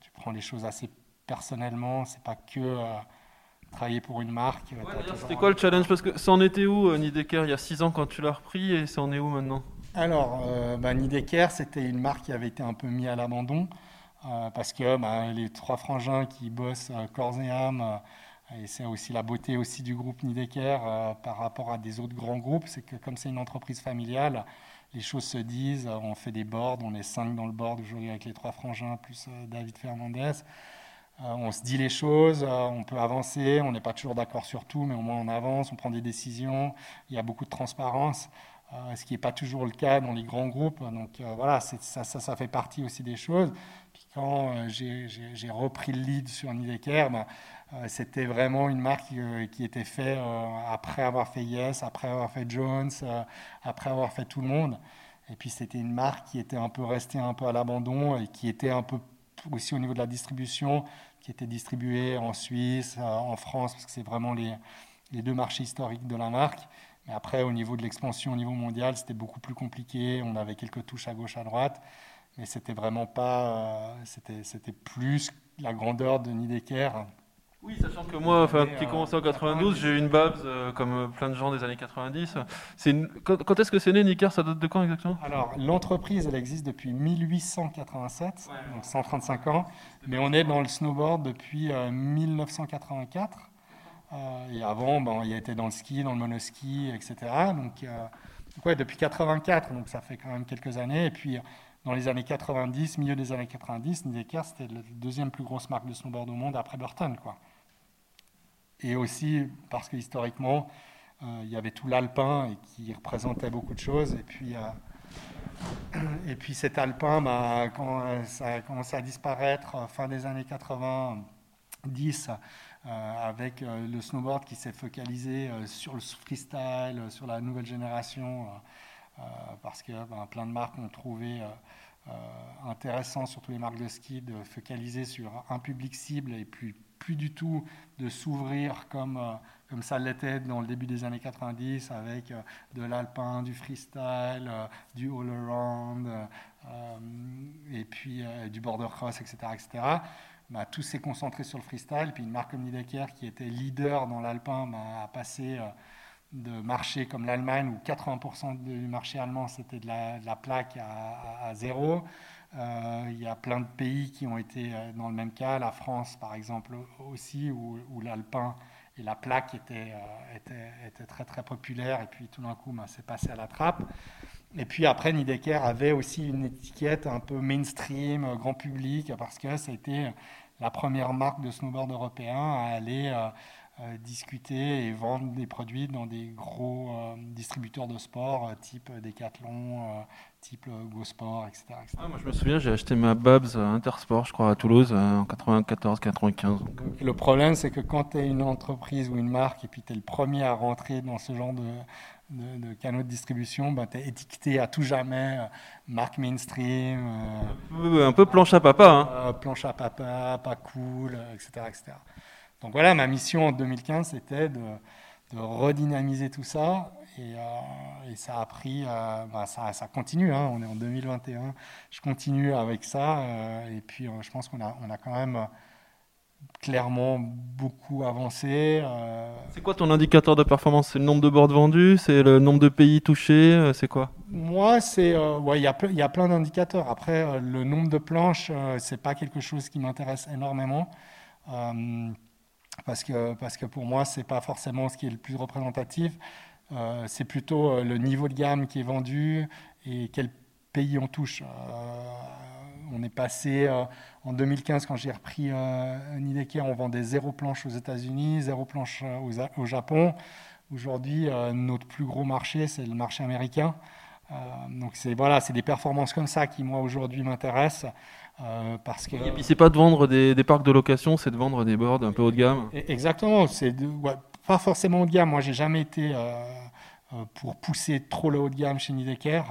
[SPEAKER 2] tu prends les choses assez personnellement, c'est pas que euh, travailler pour une marque.
[SPEAKER 1] C'était quoi le challenge Parce que ça en était où, euh, Nidecker, il y a 6 ans quand tu l'as repris, et ça en est où maintenant
[SPEAKER 2] Alors, euh, bah, Nidecker, c'était une marque qui avait été un peu mise à l'abandon, parce que bah, les trois frangins qui bossent corps et âme, et c'est aussi la beauté aussi du groupe Nidecker par rapport à des autres grands groupes, c'est que comme c'est une entreprise familiale, les choses se disent. On fait des boards, on est cinq dans le board aujourd'hui avec les trois frangins plus euh, David Fernandez. Euh, on se dit les choses, euh, on peut avancer, on n'est pas toujours d'accord sur tout, mais au moins on avance, on prend des décisions, il y a beaucoup de transparence, ce qui n'est pas toujours le cas dans les grands groupes. Donc voilà, ça, ça, fait partie aussi des choses. Puis quand j'ai repris le lead sur Nidecker, ben, euh, c'était vraiment une marque euh, qui était faite euh, après avoir fait Yes, après avoir fait Jones, après avoir fait tout le monde. Et puis c'était une marque qui était un peu restée un peu à l'abandon et qui était un peu aussi au niveau de la distribution, qui était distribuée en Suisse, en France, parce que c'est vraiment les, deux marchés historiques de la marque. Mais après, au niveau de l'expansion au niveau mondial, c'était beaucoup plus compliqué. On avait quelques touches à gauche, à droite, mais c'était vraiment pas, c'était plus la grandeur de Nidecker
[SPEAKER 1] oui, sachant que moi, enfin, qui commençait en 92, j'ai eu une Babs euh, comme plein de gens des années 90. Une... Quand, est-ce que c'est né, Nicker? Ça date de quand exactement?
[SPEAKER 2] Alors, l'entreprise, elle existe depuis 1887, donc 135 ans, mais on est dans le snowboard depuis 1984. Euh, euh, et avant, ben, il a été dans le ski, dans le monoski, etc. Donc, ouais, depuis 84, donc ça fait quand même quelques années. Et puis dans les années 90, milieu des années 90, Nideker, c'était la deuxième plus grosse marque de snowboard au monde après Burton. Quoi. Et aussi parce que historiquement, euh, il y avait tout l'alpin et qui représentait beaucoup de choses. Et puis, euh, et puis cet alpin, bah, quand ça a commencé à disparaître euh, fin des années 90, avec le snowboard qui s'est focalisé sur le freestyle, sur la nouvelle génération, parce que ben, plein de marques ont trouvé intéressant, surtout les marques de ski, de focaliser sur un public cible et puis plus du tout de s'ouvrir comme, euh, comme ça l'était dans le début des années 90 avec euh, de l'alpin, du freestyle, euh, du all-around et puis du border cross, etc. etc. Bah, tout s'est concentré sur le freestyle. Puis une marque comme Nidecker qui était leader dans l'alpin bah, a passé de marché comme l'Allemagne où 80% du marché allemand c'était de, la, plaque à, à zéro. Euh, il y a plein de pays qui ont été euh, dans le même cas, la France par exemple aussi, où, l'alpin et la plaque étaient, euh, très très populaires, et puis tout d'un coup, ben, c'est passé à la trappe. Et puis après, Nidecker avait aussi une étiquette un peu mainstream, grand public, parce que ça a été la première marque de snowboard européen à aller discuter et vendre des produits dans des gros distributeurs de sport, type Decathlon, type GoSport, etc.
[SPEAKER 1] Ah, moi, je me souviens, j'ai acheté ma Babs Intersport, je crois, à Toulouse, en 94-95.
[SPEAKER 2] Le problème, c'est que quand tu es une entreprise ou une marque et puis tu es le premier à rentrer dans ce genre de, de, canaux de distribution, bah, tu es étiqueté à tout jamais marque mainstream.
[SPEAKER 1] un peu planche à papa. Hein.
[SPEAKER 2] planche à papa, pas cool, etc., etc. Donc voilà, ma mission en 2015, c'était de, redynamiser tout ça. Et, euh, ça a pris, euh, bah, ça, continue, hein. on est en 2021, je continue avec ça. Euh, et puis je pense qu'on a, on a quand même clairement beaucoup avancé.
[SPEAKER 1] C'est quoi ton indicateur de performance? C'est le nombre de boards vendus? C'est le nombre de pays touchés? C'est quoi?
[SPEAKER 2] Moi, c'est ouais, il y, a y a plein d'indicateurs. Après, le nombre de planches, c'est pas quelque chose qui m'intéresse énormément parce que, parce que pour moi, ce n'est pas forcément ce qui est le plus représentatif. Euh, c'est plutôt euh, le niveau de gamme qui est vendu et quel pays on touche. Euh, on est passé en 2015, quand j'ai repris Nidecker, on vendait zéro planche aux États-Unis, zéro planche au Japon. Aujourd'hui, notre plus gros marché, c'est le marché américain. donc c'est voilà, c'est des performances comme ça qui moi aujourd'hui m'intéressent.
[SPEAKER 1] Euh, parce que, et puis c'est pas de vendre des, parcs de location, c'est de vendre des boards un peu haut de gamme.
[SPEAKER 2] E, exactement, c'est pas forcément haut de gamme. Moi, j'ai jamais été euh, euh, pour pousser trop le haut de gamme chez Nidecker.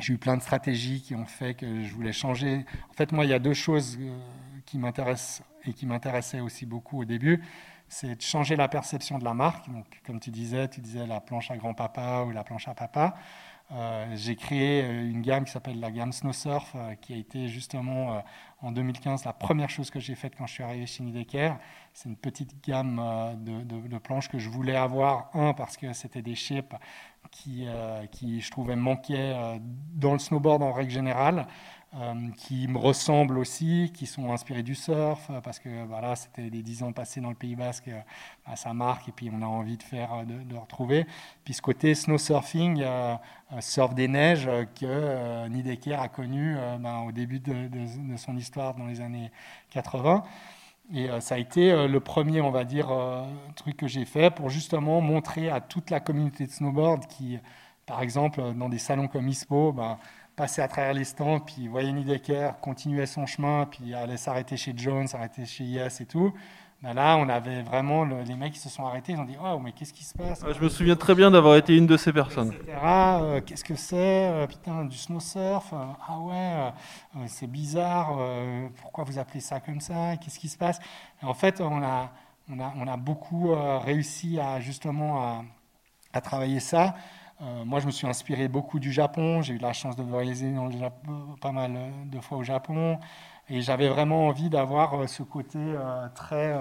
[SPEAKER 2] j'ai eu plein de stratégies qui ont fait que je voulais changer. En fait, moi, il y a deux choses qui m'intéressent et qui m'intéressaient aussi beaucoup au début. C'est de changer la perception de la marque. Donc, comme tu disais, tu disais la planche à grand-papa ou la planche à papa. Euh, j'ai créé euh, une gamme qui s'appelle la gamme Snow Surf, euh, qui a été justement en 2015 la première chose que j'ai faite quand je suis arrivé chez Nidecker. C'est une petite gamme de, planches que je voulais avoir, un, parce que c'était des shapes qui, qui, je trouvais, manquaient dans le snowboard en règle générale. Euh, qui me ressemblent aussi, qui sont inspirés du surf, euh, parce que voilà, c'était les dix ans passés dans le Pays Basque, euh, bah, ça marque, et puis on a envie de faire, de, retrouver. Puis ce côté snow surfing, surf des neiges, que Nidecker a connu bah, au début de, son histoire dans les années 80. Et ça a été le premier, on va dire, truc que j'ai fait pour justement montrer à toute la communauté de snowboard qui, par exemple, dans des salons comme ISPO, bah, passer à travers les stands, puis voyait Nidecker continuer son chemin, puis aller s'arrêter chez Jones, s'arrêter chez Yes et tout. Ben là, on avait vraiment les mecs qui se sont arrêtés, ils ont dit Oh, mais qu'est-ce qui se passe?
[SPEAKER 1] Je me souviens très bien d'avoir été une de ces personnes.
[SPEAKER 2] Euh, qu'est-ce que c'est? Euh, Putain, du snow surf euh, Ah ouais, c'est bizarre. pourquoi vous appelez ça comme ça? Qu'est-ce qui se passe? En fait, on a, on a, on a beaucoup réussi à justement à, à travailler ça. Euh, moi, je me suis inspiré beaucoup du Japon. J'ai eu la chance de voyager Japon, pas mal de fois au Japon. Et j'avais vraiment envie d'avoir euh, ce côté euh, très,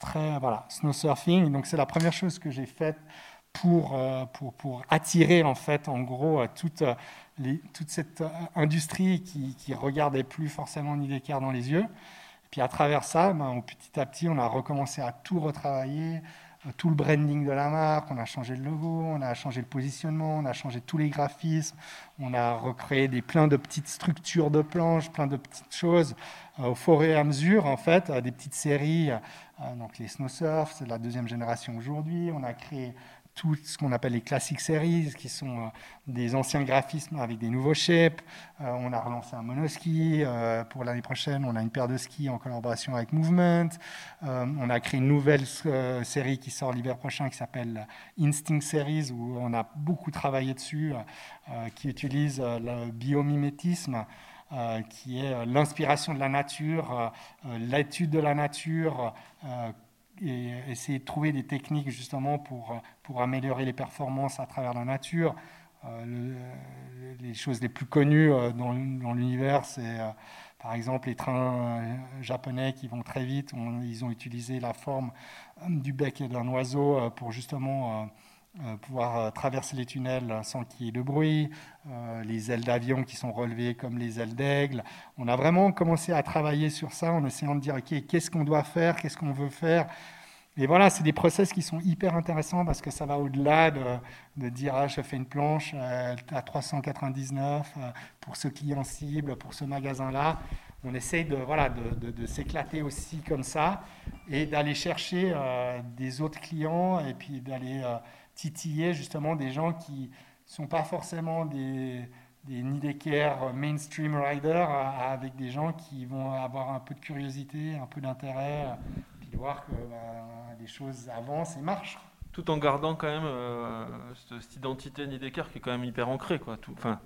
[SPEAKER 2] très voilà, snow surfing. Donc, c'est la première chose que j'ai faite pour, pour, pour, attirer, en fait, en gros, toute, toute cette industrie qui, qui regardait plus forcément Nidecker dans les yeux. Puis, à travers ça, ben, petit à petit, on a recommencé à tout retravailler. Tout le branding de la marque, on a changé le logo, on a changé le positionnement, on a changé tous les graphismes, on a recréé des, plein de petites structures de planches, plein de petites choses au fur et à mesure, en fait, des petites séries. donc les Snow Surf, c'est la deuxième génération aujourd'hui. On a créé tout ce qu'on appelle les classic series, qui sont euh, des anciens graphismes avec des nouveaux shapes. Euh, on a relancé un monoski. Euh, pour l'année prochaine, on a une paire de skis en collaboration avec Movement. on a créé une nouvelle série qui sort l'hiver prochain qui s'appelle Instinct Series, où on a beaucoup travaillé dessus, qui utilise le biomimétisme. qui est l'inspiration de la nature, l'étude de la nature, et essayer de trouver des techniques justement pour, pour améliorer les performances à travers la nature. Euh, les choses les plus connues euh, dans, l'univers, c'est euh, par exemple les trains japonais qui vont très vite. ils ont utilisé la forme du bec d'un oiseau pour justement euh, pouvoir euh, traverser les tunnels sans qu'il y ait de bruit, euh, les ailes d'avion qui sont relevées comme les ailes d'aigle. On a vraiment commencé à travailler sur ça en essayant de dire, OK, qu'est-ce qu'on doit faire, qu'est-ce qu'on veut faire? Et voilà, c'est des process qui sont hyper intéressants parce que ça va au-delà de, dire, ah, je fais une planche à 399 pour ce client cible, pour ce magasin-là. On essaye de, voilà, de, s'éclater aussi comme ça et d'aller chercher des autres clients et puis d'aller titiller justement des gens qui ne sont pas forcément des, des Nidecker mainstream riders avec des gens qui vont avoir un peu de curiosité, un peu d'intérêt, puis de voir que bah, les choses avancent et marchent.
[SPEAKER 1] Tout en gardant quand même euh, cette, identité Nidecker qui est quand même hyper ancrée. Quoi. Tout, enfin,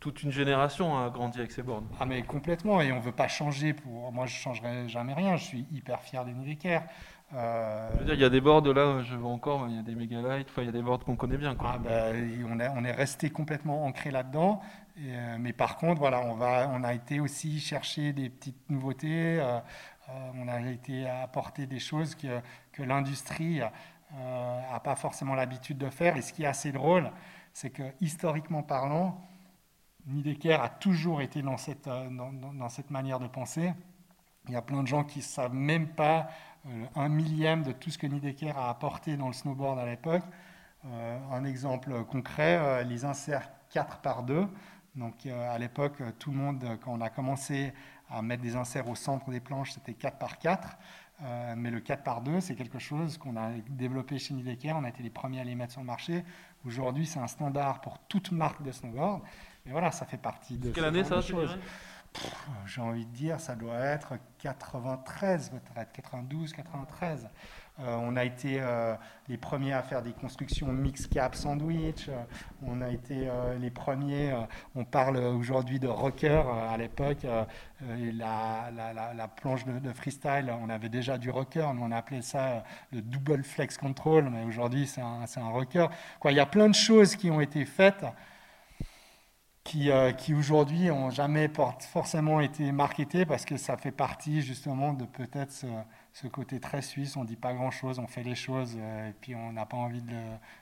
[SPEAKER 1] toute une génération a grandi avec ces bornes.
[SPEAKER 2] Ah mais complètement, et on ne veut pas changer. Pour... Moi, je ne changerai jamais rien. Je suis hyper fier des Nidecker.
[SPEAKER 1] Euh, il y a des boards là, je vois encore, il y a des Megalites, il y a des boards qu'on connaît bien.
[SPEAKER 2] Ah, ben, on, est, on est resté complètement ancré là-dedans. Euh, mais par contre, voilà, on, va, on a été aussi chercher des petites nouveautés. Euh, on a été apporter des choses que, que l'industrie n'a pas forcément l'habitude de faire. Et ce qui est assez drôle, c'est que historiquement parlant, Nidecker a toujours été dans cette, dans, dans cette manière de penser. Il y a plein de gens qui ne savent même pas un millième de tout ce que Nidecker a apporté dans le snowboard à l'époque. Euh, un exemple concret, euh, les inserts 4 par 2. Donc à l'époque, tout le monde, quand on a commencé à mettre des inserts au centre des planches, c'était 4 par 4. mais le 4 par 2, c'est quelque chose qu'on a développé chez Nidecker. On a été les premiers à les mettre sur le marché. Aujourd'hui, c'est un standard pour toute marque de snowboard. Et voilà, ça fait partie de.
[SPEAKER 1] Quelle année ça,
[SPEAKER 2] j'ai envie de dire, ça doit être 93, peut-être 92, 93. Euh, on a été euh, les premiers à faire des constructions mix cap sandwich. Euh, on a été les premiers. on parle aujourd'hui de rocker. à l'époque, la, la, planche de, freestyle, on avait déjà du rocker. On appelait ça le double flex control. Mais aujourd'hui, c'est un, rocker. Il y a plein de choses qui ont été faites qui, euh, qui aujourd'hui n'ont jamais forcément été marketés parce que ça fait partie justement de peut-être ce, côté très suisse. On ne dit pas grand-chose, on fait les choses euh, et puis on n'a pas envie de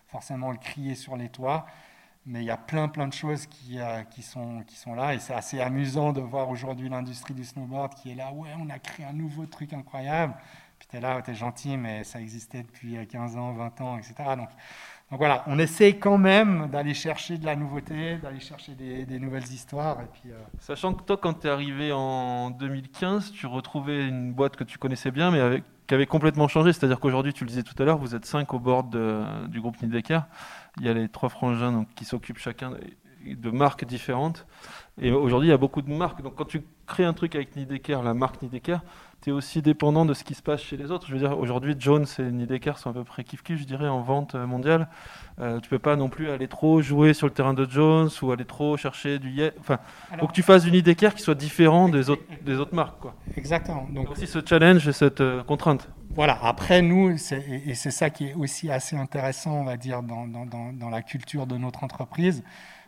[SPEAKER 2] forcément le crier sur les toits. Mais il y a plein, plein de choses qui, euh, qui, sont, qui sont là et c'est assez amusant de voir aujourd'hui l'industrie du snowboard qui est là. Ouais, on a créé un nouveau truc incroyable. Puis tu es là, tu es gentil, mais ça existait depuis 15 ans, 20 ans, etc. Donc, donc voilà, on essaie quand même d'aller chercher de la nouveauté, d'aller chercher des, nouvelles histoires. Et puis, euh,
[SPEAKER 1] Sachant que toi, quand tu es arrivé en 2015, tu retrouvais une boîte que tu connaissais bien, mais qui avait complètement changé. C'est-à-dire qu'aujourd'hui, tu le disais tout à l'heure, vous êtes cinq au bord du groupe Nidecker. Il y a les trois frangins qui s'occupent chacun de marques différentes. Et aujourd'hui, il y a beaucoup de marques. Donc quand tu crées un truc avec Nidecker, la marque Nidecker, tu es aussi dépendant de ce qui se passe chez les autres. Je veux dire, aujourd'hui, Jones et Nidecker sont à peu près kiff-kiff, je dirais, en vente mondiale. Euh, tu peux pas non plus aller trop jouer sur le terrain de Jones ou aller trop chercher du... Enfin, il faut que tu fasses du Nidecker qui soit différent des autres, des autres marques. Quoi.
[SPEAKER 2] Exactement.
[SPEAKER 1] Donc aussi ce challenge et cette euh, contrainte.
[SPEAKER 2] Voilà, après nous, et c'est ça qui est aussi assez intéressant, on va dire, dans, dans, dans la culture de notre entreprise,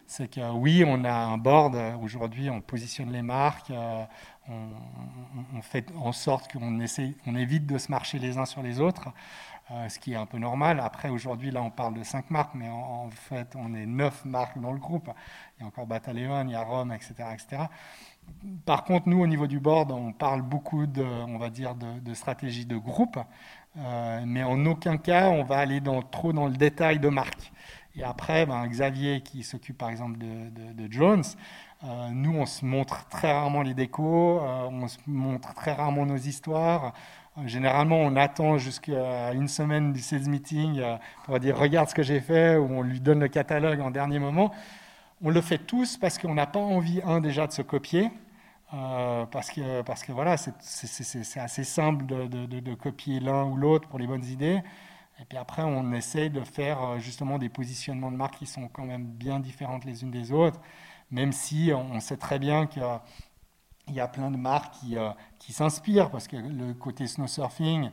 [SPEAKER 2] c'est que oui, on a un board. Aujourd'hui, on positionne les marques, euh, on, fait en sorte qu'on on évite de se marcher les uns sur les autres, euh, ce qui est un peu normal. Après, aujourd'hui, là, on parle de cinq marques, mais en, fait, on est neuf marques dans le groupe. Il y a encore Battalion, il y a Rome, etc., etc. Par contre, nous, au niveau du board, on parle beaucoup de, on va dire, de, stratégie de groupe. mais en aucun cas on va aller trop dans le détail de marque. Et après, ben, Xavier qui s'occupe par exemple de, Jones, nous on se montre très rarement les décos, on se montre très rarement nos histoires. Généralement, on attend jusqu'à une semaine du sales meeting pour dire regarde ce que j'ai fait, ou on lui donne le catalogue en dernier moment. On le fait tous parce qu'on n'a pas envie, un, déjà de se copier, euh, parce, que, parce que voilà, c'est assez simple de, copier l'un ou l'autre pour les bonnes idées. Et puis après, on essaye de faire euh, justement des positionnements de marque qui sont quand même bien différentes les unes des autres, même si on sait très bien qu'il y a plein de marques qui, euh, qui s'inspirent, parce que le côté snow surfing,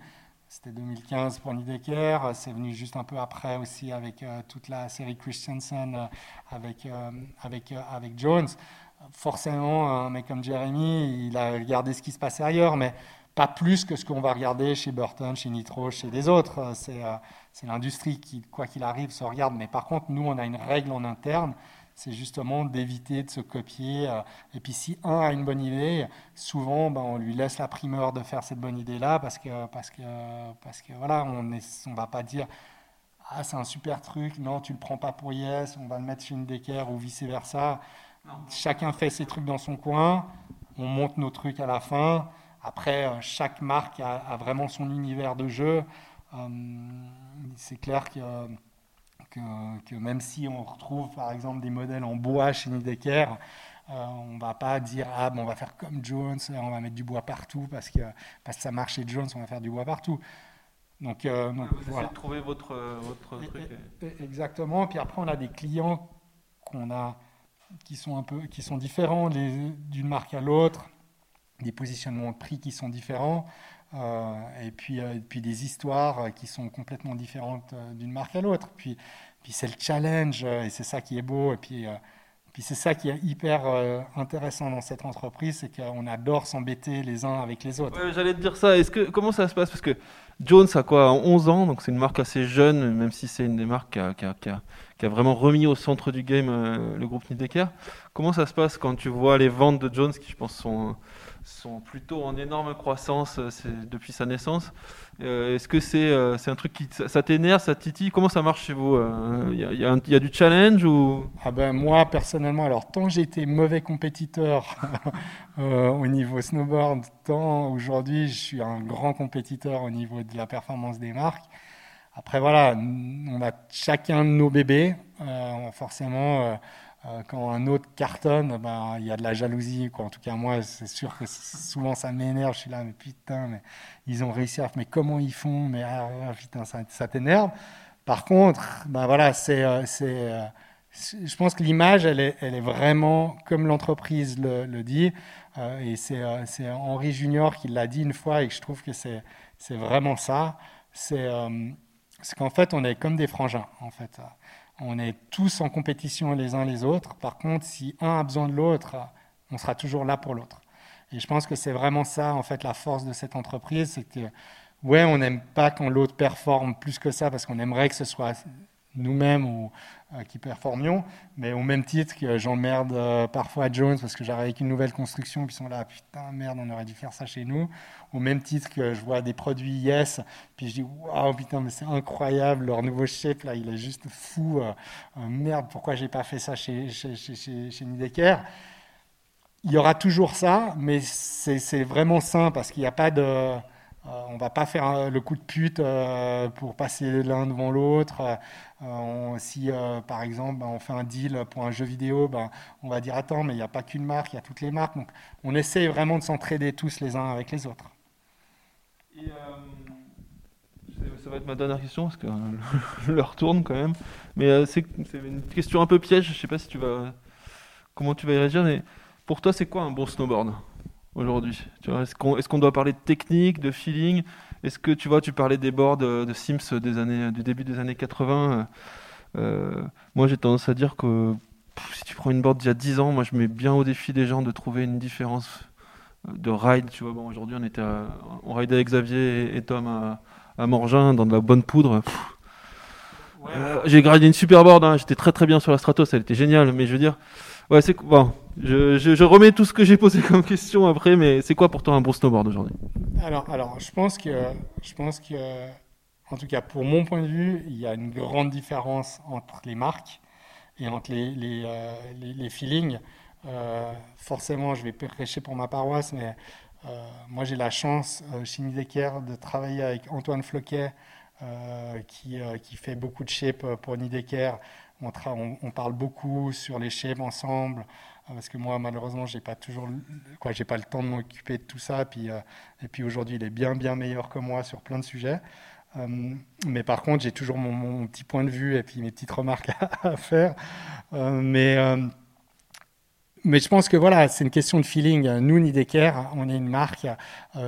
[SPEAKER 2] c'était 2015 pour Nidecker, c'est venu juste un peu après aussi avec toute la série Christensen, avec, avec, avec Jones. Forcément, un mec comme Jeremy, il a regardé ce qui se passait ailleurs, mais pas plus que ce qu'on va regarder chez Burton, chez Nitro, chez les autres. C'est euh, l'industrie qui, quoi qu'il arrive, se regarde. Mais par contre, nous, on a une règle en interne, c'est justement d'éviter de se copier. Euh. Et puis si un a une bonne idée, souvent, ben, on lui laisse la primeur de faire cette bonne idée-là, parce que, parce que, parce que voilà, on ne on va pas dire ah c'est un super truc, non tu le prends pas pour yes, on va le mettre chez une décaire ou vice versa. Chacun fait ses trucs dans son coin, on monte nos trucs à la fin. Après, euh, chaque marque a, vraiment son univers de jeu. Euh, c'est clair que, que, même si on retrouve par exemple des modèles en bois chez Nidecker, euh, on ne va pas dire ah bon, on va faire comme Jones, on va mettre du bois partout parce que, parce que ça marche chez Jones, on va faire du bois partout.
[SPEAKER 1] Donc, donc vous voilà. de trouver votre, votre truc.
[SPEAKER 2] Exactement. Puis après, on a des clients qu'on a qui sont un peu qui sont différents d'une marque à l'autre, des positionnements de prix qui sont différents, euh, et puis euh, puis des histoires qui sont complètement différentes euh, d'une marque à l'autre. Puis puis c'est le challenge et c'est ça qui est beau. Et puis puis c'est ça qui est hyper intéressant dans cette entreprise, c'est qu'on adore s'embêter les uns avec les autres.
[SPEAKER 1] J'allais te dire ça. Que comment ça se passe? Parce que Jones a quoi? 11 ans, donc c'est une marque assez jeune, même si c'est une des marques qui qui, a, qui a, vraiment remis au centre du game euh, le groupe Nidecker. Comment ça se passe quand tu vois les ventes de Jones, qui je pense sont, plutôt en énorme croissance euh, depuis sa naissance? Euh, Est-ce que c'est un truc qui ça t'énerve, ça titille? Comment ça marche chez vous Il y, y, y, a du challenge ou?
[SPEAKER 2] Ah ben Moi, personnellement, alors tant été mauvais compétiteur au niveau snowboard, tant aujourd'hui je suis un grand compétiteur au niveau de la performance des marques. Après, voilà, on a chacun de nos bébés. Euh, forcément, euh, euh, quand un autre cartonne, ben, il y a de la jalousie. En tout cas, moi, c'est sûr que souvent ça m'énerve. Je suis là, mais putain, mais ils ont réussi à. Mais comment ils font? Mais ah, ah, putain, ça, t'énerve. Par contre, ben, voilà, c'est. je pense que l'image, elle est, elle est, vraiment comme l'entreprise le, dit. et c'est Henri Junior qui l'a dit une fois et je trouve que c'est vraiment ça. C'est c'est qu'en fait, on est comme des frangins. En fait, on est tous en compétition les uns les autres. Par contre, si un a besoin de l'autre, on sera toujours là pour l'autre. Et je pense que c'est vraiment ça, en fait, la force de cette entreprise, c'est que ouais, on n'aime pas quand l'autre performe plus que ça, parce qu'on aimerait que ce soit nous-mêmes ou euh, qui performions, mais au même titre que j'emmerde euh, parfois Jones parce que j'arrive avec une nouvelle construction, qui sont là, putain, merde, on aurait dû faire ça chez nous. Au même titre que je vois des produits Yes, puis je dis, waouh, putain, mais c'est incroyable, leur nouveau shape, là, il est juste fou. Euh, merde, pourquoi j'ai pas fait ça chez, chez, chez, chez Nidecker? Il y aura toujours ça, mais c'est vraiment sain parce qu'il n'y a pas de on euh, on va pas faire euh, le coup de pute euh, pour passer l'un devant l'autre. si, par exemple, ben, on fait un deal pour un jeu vidéo, ben, on va dire attends, mais il n'y a pas qu'une marque, il y a toutes les marques. Donc, on essaie vraiment de s'entraider tous les uns avec les autres.
[SPEAKER 1] ça va être ma dernière question parce que je le retourne quand même. Mais c'est une question un peu piège. Je ne sais pas si tu vas comment tu vas y réagir, pour toi, c'est quoi un bon snowboard? Aujourd'hui Est-ce qu'on est doit parler de technique, de feeling? Est-ce que tu vois, tu parlais des boards de Sims des années, du début des années 80 euh, Moi, j'ai tendance à dire que si tu prends une board d'il y a 10 ans, moi, je mets bien au défi des gens de trouver une différence de ride. Tu vois, bon, aujourd'hui, on était on raidait avec Xavier et, Tom à, à, Morgin dans de la bonne poudre. Euh, j'ai gradé une super board, hein. j'étais très très bien sur la Stratos, elle était géniale, mais je veux dire, Ouais, c'est bon. Je, je, remets tout ce que j'ai posé comme question après, mais c'est quoi pour toi un bon snowboard aujourd'hui?
[SPEAKER 2] Alors, alors, je pense que, je pense que, en tout cas pour mon point de vue, il y a une grande différence entre les marques et entre les, les, euh, feelings. Euh, forcément, je vais prêcher pour ma paroisse, mais euh, moi j'ai la chance chez Nidecker de travailler avec Antoine Floquet, qui, qui, fait beaucoup de shape pour Nidecker. On, parle beaucoup sur les shapes ensemble parce que moi malheureusement j'ai pas pas le temps de m'occuper de tout ça puis et puis aujourd'hui il est bien bien meilleur que moi sur plein de sujets euh, mais par contre, j'ai toujours mon, petit point de vue et puis mes petites remarques à, faire. Euh, mais, euh, mais je pense que voilà, c'est une question de feeling. Nous, Nidecker, on est une marque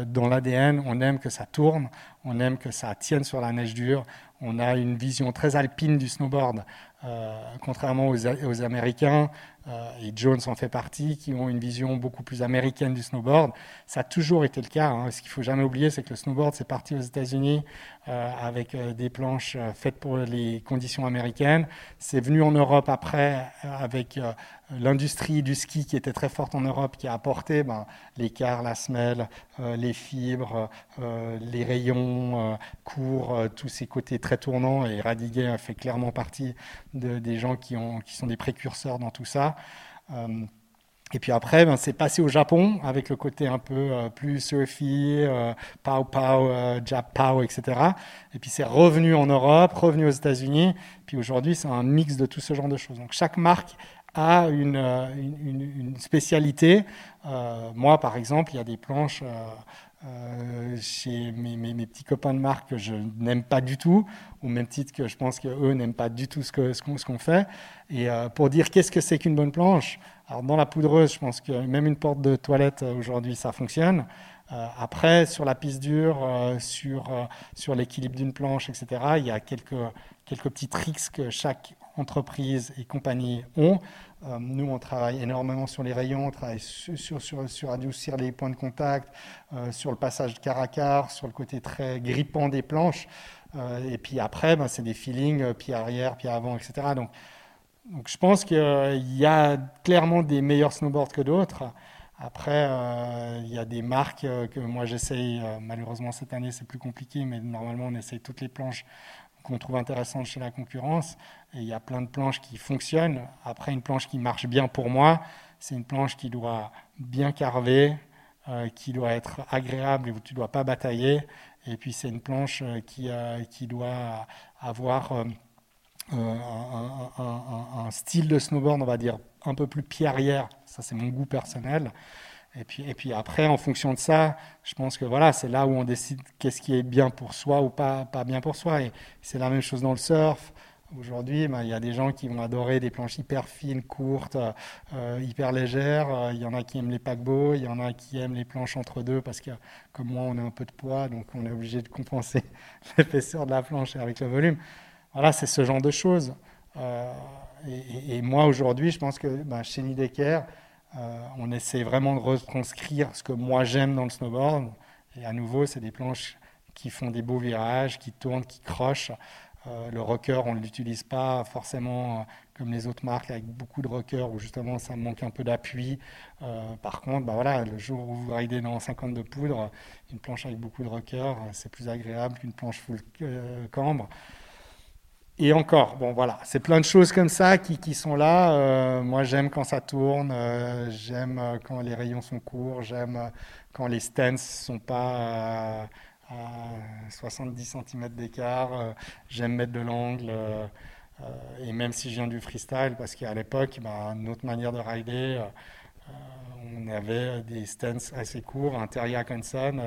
[SPEAKER 2] dont l'ADN, on aime que ça tourne, on aime que ça tienne sur la neige dure. On a une vision très alpine du snowboard, contrairement aux, aux Américains. Euh, et Jones en fait partie, qui ont une vision beaucoup plus américaine du snowboard. Ça a toujours été le cas. Hein. Ce qu'il faut jamais oublier, c'est que le snowboard, c'est parti aux États-Unis euh, avec euh, des planches faites pour les conditions américaines. C'est venu en Europe après avec l'industrie du ski qui était très forte en Europe, qui a apporté ben, l'écart, la semelle, les fibres, les rayons courts, tous ces côtés très tournants. Et Radiguet fait clairement partie de, des gens qui sont des précurseurs dans tout ça. Euh, et puis après, ben, c'est passé au Japon avec le côté un peu euh, plus surfy, euh, pow pow, jap pow, etc. Et puis c'est revenu en Europe, revenu aux États-Unis. Puis aujourd'hui, c'est un mix de tout ce genre de choses. Donc chaque marque a une, une, spécialité. moi, par exemple, il y a des planches chez mes, petits copains de marque que je n'aime pas du tout, au même titre que je pense qu'eux n'aiment pas du tout ce qu'on fait. Et euh, pour dire qu'est-ce que c'est qu'une bonne planche, alors dans la poudreuse, je pense que même une porte de toilette euh, aujourd'hui, ça fonctionne. Euh, après, sur la piste dure, sur, sur l'équilibre d'une planche, etc., il y a quelques, quelques petits tricks que chaque entreprise et compagnie ont. Nous, on travaille énormément sur les rayons, on travaille sur, sur, sur, adoucir les points de contact, sur le passage de car à car, sur le côté très grippant des planches. et puis après, ben, c'est des feelings, pied arrière, pied avant, etc. Donc, donc je pense qu'il y a clairement des meilleurs snowboards que d'autres. Après, euh, il y a des marques euh, que moi j'essaye, euh, malheureusement cette année c'est plus compliqué, mais normalement on essaye toutes les planches qu'on trouve intéressantes chez la concurrence. Et il y a plein de planches qui fonctionnent. Après, une planche qui marche bien pour moi, c'est une planche qui doit bien carver, qui doit être agréable et où tu ne dois pas batailler. Et puis c'est une planche qui, qui doit avoir euh, un, style de snowboard, on va dire, un peu plus pied arrière. Ça, c'est mon goût personnel. Et puis, et puis après, en fonction de ça, je pense que voilà, c'est là où on décide qu'est-ce qui est bien pour soi ou pas, pas bien pour soi. Et c'est la même chose dans le surf. Aujourd'hui, ben, il y a des gens qui vont adorer des planches hyper fines, courtes, euh, hyper légères. Il y en a qui aiment les paquebots, il y en a qui aiment les planches entre deux parce que, comme moi, on a un peu de poids, donc on est obligé de compenser l'épaisseur de la planche avec le volume. Voilà, c'est ce genre de choses. Euh, et, moi, aujourd'hui, je pense que ben, chez Nidecker, euh, on essaie vraiment de retranscrire ce que moi j'aime dans le snowboard. Et à nouveau, c'est des planches qui font des beaux virages, qui tournent, qui crochent. Euh, le rocker, on ne l'utilise pas forcément comme les autres marques avec beaucoup de rockers où justement ça manque un peu d'appui. par contre, bah voilà, le jour où vous ridez dans 50 de poudre, une planche avec beaucoup de rockers, c'est plus agréable qu'une planche full cambre. Et encore, bon voilà, c'est plein de choses comme ça qui, sont là. Euh, moi, j'aime quand ça tourne, euh, j'aime euh, quand les rayons sont courts, j'aime quand les stands sont pas à, 70 cm d'écart, j'aime mettre de l'angle. et même si je viens du freestyle, parce qu'à l'époque, bah, notre manière de rider, on avait des stands assez courts. Un Terry Atkinson,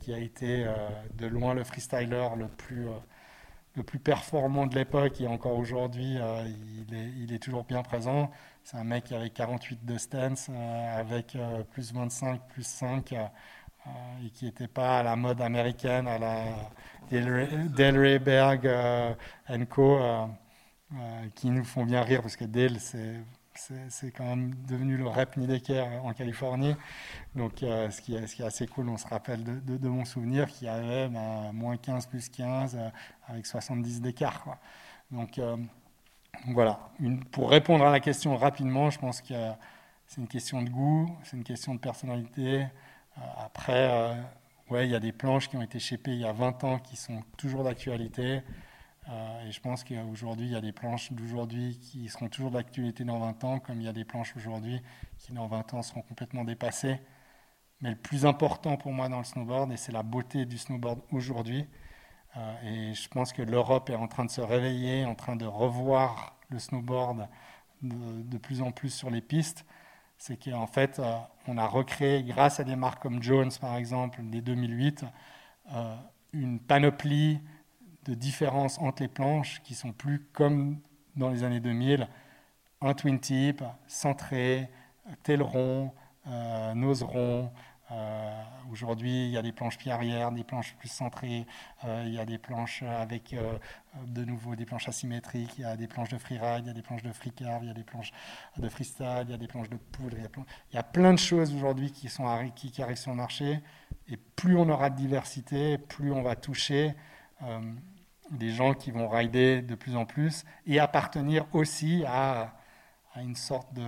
[SPEAKER 2] qui a été de loin le freestyler le plus le plus performant de l'époque et encore aujourd'hui, euh, il, est, toujours bien présent. C'est un mec avait 48 de stance euh, avec euh, plus 25, plus 5 et qui n'était pas à la mode américaine, à la Del Berg Co. qui nous font bien rire parce que Dale, c'est c'est quand même devenu le rep Nidecker en Californie. Donc, euh, ce, qui est, assez cool, on se rappelle de, mon souvenir qui avait ben, moins 15 plus 15 euh, avec 70 d'écart. Donc, euh, voilà. pour répondre à la question rapidement, je pense que c'est une question de goût, c'est une question de personnalité. après, ouais, il y a des planches qui ont été shapées il y a 20 ans qui sont toujours d'actualité. Euh, et je pense qu'aujourd'hui, il y a des planches d'aujourd'hui qui seront toujours d'actualité dans 20 ans, comme il y a des planches aujourd'hui qui, dans 20 ans, seront complètement dépassées. Mais le plus important pour moi dans le snowboard, et c'est la beauté du snowboard aujourd'hui, euh, et je pense que l'Europe est en train de se réveiller, en train de revoir le snowboard de, plus en plus sur les pistes, c'est qu'en fait, euh, on a recréé, grâce à des marques comme Jones, par exemple, dès 2008, une panoplie de différence entre les planches qui sont plus comme dans les années 2000, un twin tip, centré, taileron, euh, noseron. Euh, aujourd'hui, il y a des planches pied arrière, des planches plus centrées, euh, il y a des planches avec de nouveau des planches asymétriques, il y a des planches de freeride, il y a des planches de free il y a des planches de freestyle, il y a des planches de poudre. Il y a, plein, de choses aujourd'hui qui, qui, qui, arrivent sur le marché. Et plus on aura de diversité, plus on va toucher des gens qui vont rider de plus en plus et appartenir aussi à, une sorte de,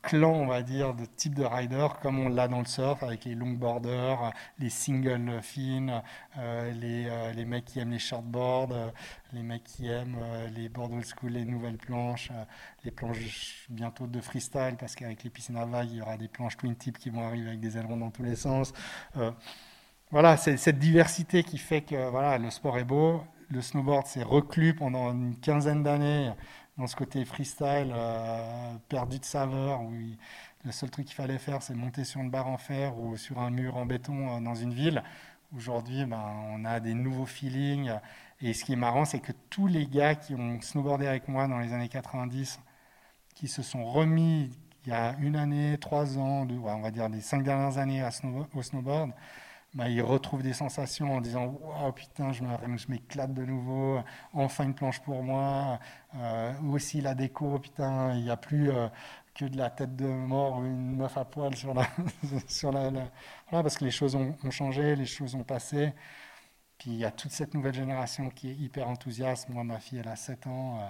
[SPEAKER 2] clan, on va dire, de type de rider, comme on l'a dans le surf, avec les longboarders, les single fins, euh, les, euh, les, mecs qui aiment les shortboards, euh, les mecs qui aiment les board old school, les nouvelles planches, les planches bientôt de freestyle, parce qu'avec les piscines à vagues, il y aura des planches twin tip qui vont arriver avec des ailerons dans tous les sens voilà, c'est cette diversité qui fait que voilà, le sport est beau. Le snowboard s'est reclus pendant une quinzaine d'années dans ce côté freestyle, euh, perdu de saveur, où le seul truc qu'il fallait faire, c'est monter sur une barre en fer ou sur un mur en béton euh, dans une ville. Aujourd'hui, ben, on a des nouveaux feelings. Et ce qui est marrant, c'est que tous les gars qui ont snowboardé avec moi dans les années 90, qui se sont remis il y a une année, trois ans, on va dire les cinq dernières années au snowboard, bah, il retrouve des sensations en disant Waouh, putain, je m'éclate de nouveau, enfin une planche pour moi. Euh, aussi la déco, putain, il n'y a plus euh, que de la tête de mort ou une meuf à poil sur la. sur la, Voilà, parce que les choses ont, changé, les choses ont passé. Puis il y a toute cette nouvelle génération qui est hyper enthousiaste. Moi, ma fille, elle a 7 ans. Euh,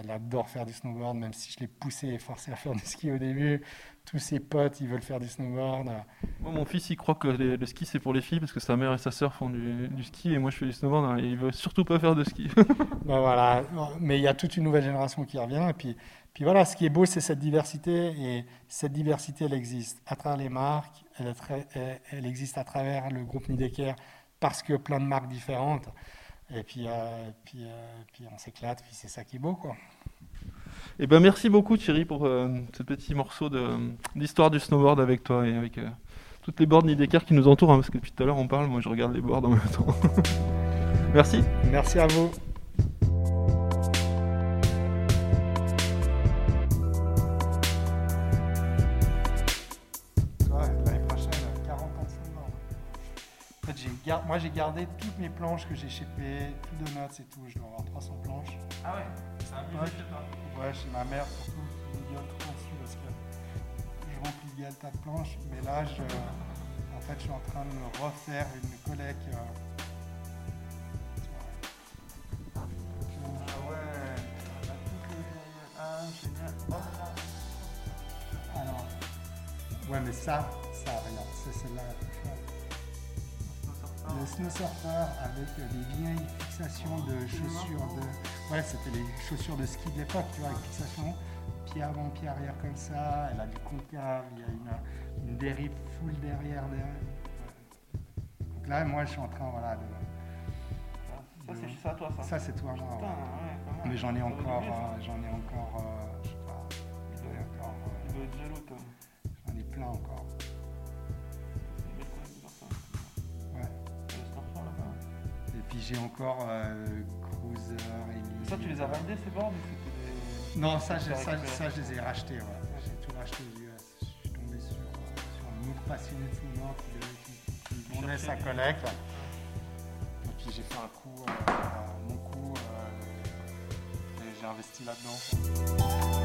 [SPEAKER 2] elle adore faire du snowboard, même si je l'ai poussé et forcé à faire du ski au début. Tous ses potes, ils veulent faire du snowboard.
[SPEAKER 1] Moi, mon fils, il croit que le ski, c'est pour les filles parce que sa mère et sa sœur font du, ski et moi, je fais du snowboard hein, et il veut surtout pas faire de ski.
[SPEAKER 2] ben voilà, mais il y a toute une nouvelle génération qui revient. Et puis, puis voilà, ce qui est beau, c'est cette diversité. Et cette diversité, elle existe à travers les marques, elle, elle existe à travers le groupe Nidecker parce que plein de marques différentes. Et puis, euh, puis, euh, puis on s'éclate, puis c'est ça qui est beau, quoi.
[SPEAKER 1] Eh ben, merci beaucoup Thierry pour euh, ce petit morceau d'histoire du snowboard avec toi et avec toutes les boards Nidecker qui nous entourent, hein, parce que depuis tout à l'heure on parle, moi je regarde les boards en même temps. merci.
[SPEAKER 2] Merci à vous. Moi j'ai gardé toutes mes planches que j'ai shippées, tout de notes et tout. Je dois avoir 300 planches.
[SPEAKER 1] Ah ouais C'est un peu
[SPEAKER 2] Ouais, chez ma mère surtout, qui me gueule trop dessus parce que je remplis bien le tas de planches. Mais là, je, en fait, je suis en train de me refaire une collecte. Euh,
[SPEAKER 1] ah ouais Ah, génial
[SPEAKER 2] Alors, ouais, mais ça, ça, regarde, c'est celle-là snow surfer avec des vieilles fixations de chaussures de. Ouais, c'était les chaussures de ski de l'époque, tu vois, avec fixation, pied avant, pied arrière comme ça, elle a du concave, il y a une, une dérive full derrière. Donc là, moi, je suis en train, voilà, de.
[SPEAKER 1] Ça, c'est ça, toi, ça
[SPEAKER 2] Ça, c'est toi, moi. Mais j'en ai encore, euh, j'en ai encore, euh, je sais pas,
[SPEAKER 1] j'en ai encore. Euh,
[SPEAKER 2] j'en ai plein encore. J'ai encore euh, Cruiser
[SPEAKER 1] et Ça, tu les as vendus ces bords
[SPEAKER 2] Non, ça, je, ça, ça, je les ai rachetés. Ouais. J'ai tout racheté aux US. Je suis tombé sur, euh, sur un autre passionné de football qui, qui, vendait sa collecte. Et puis j'ai fait un coup, euh, mon coup, et j'ai investi là-dedans.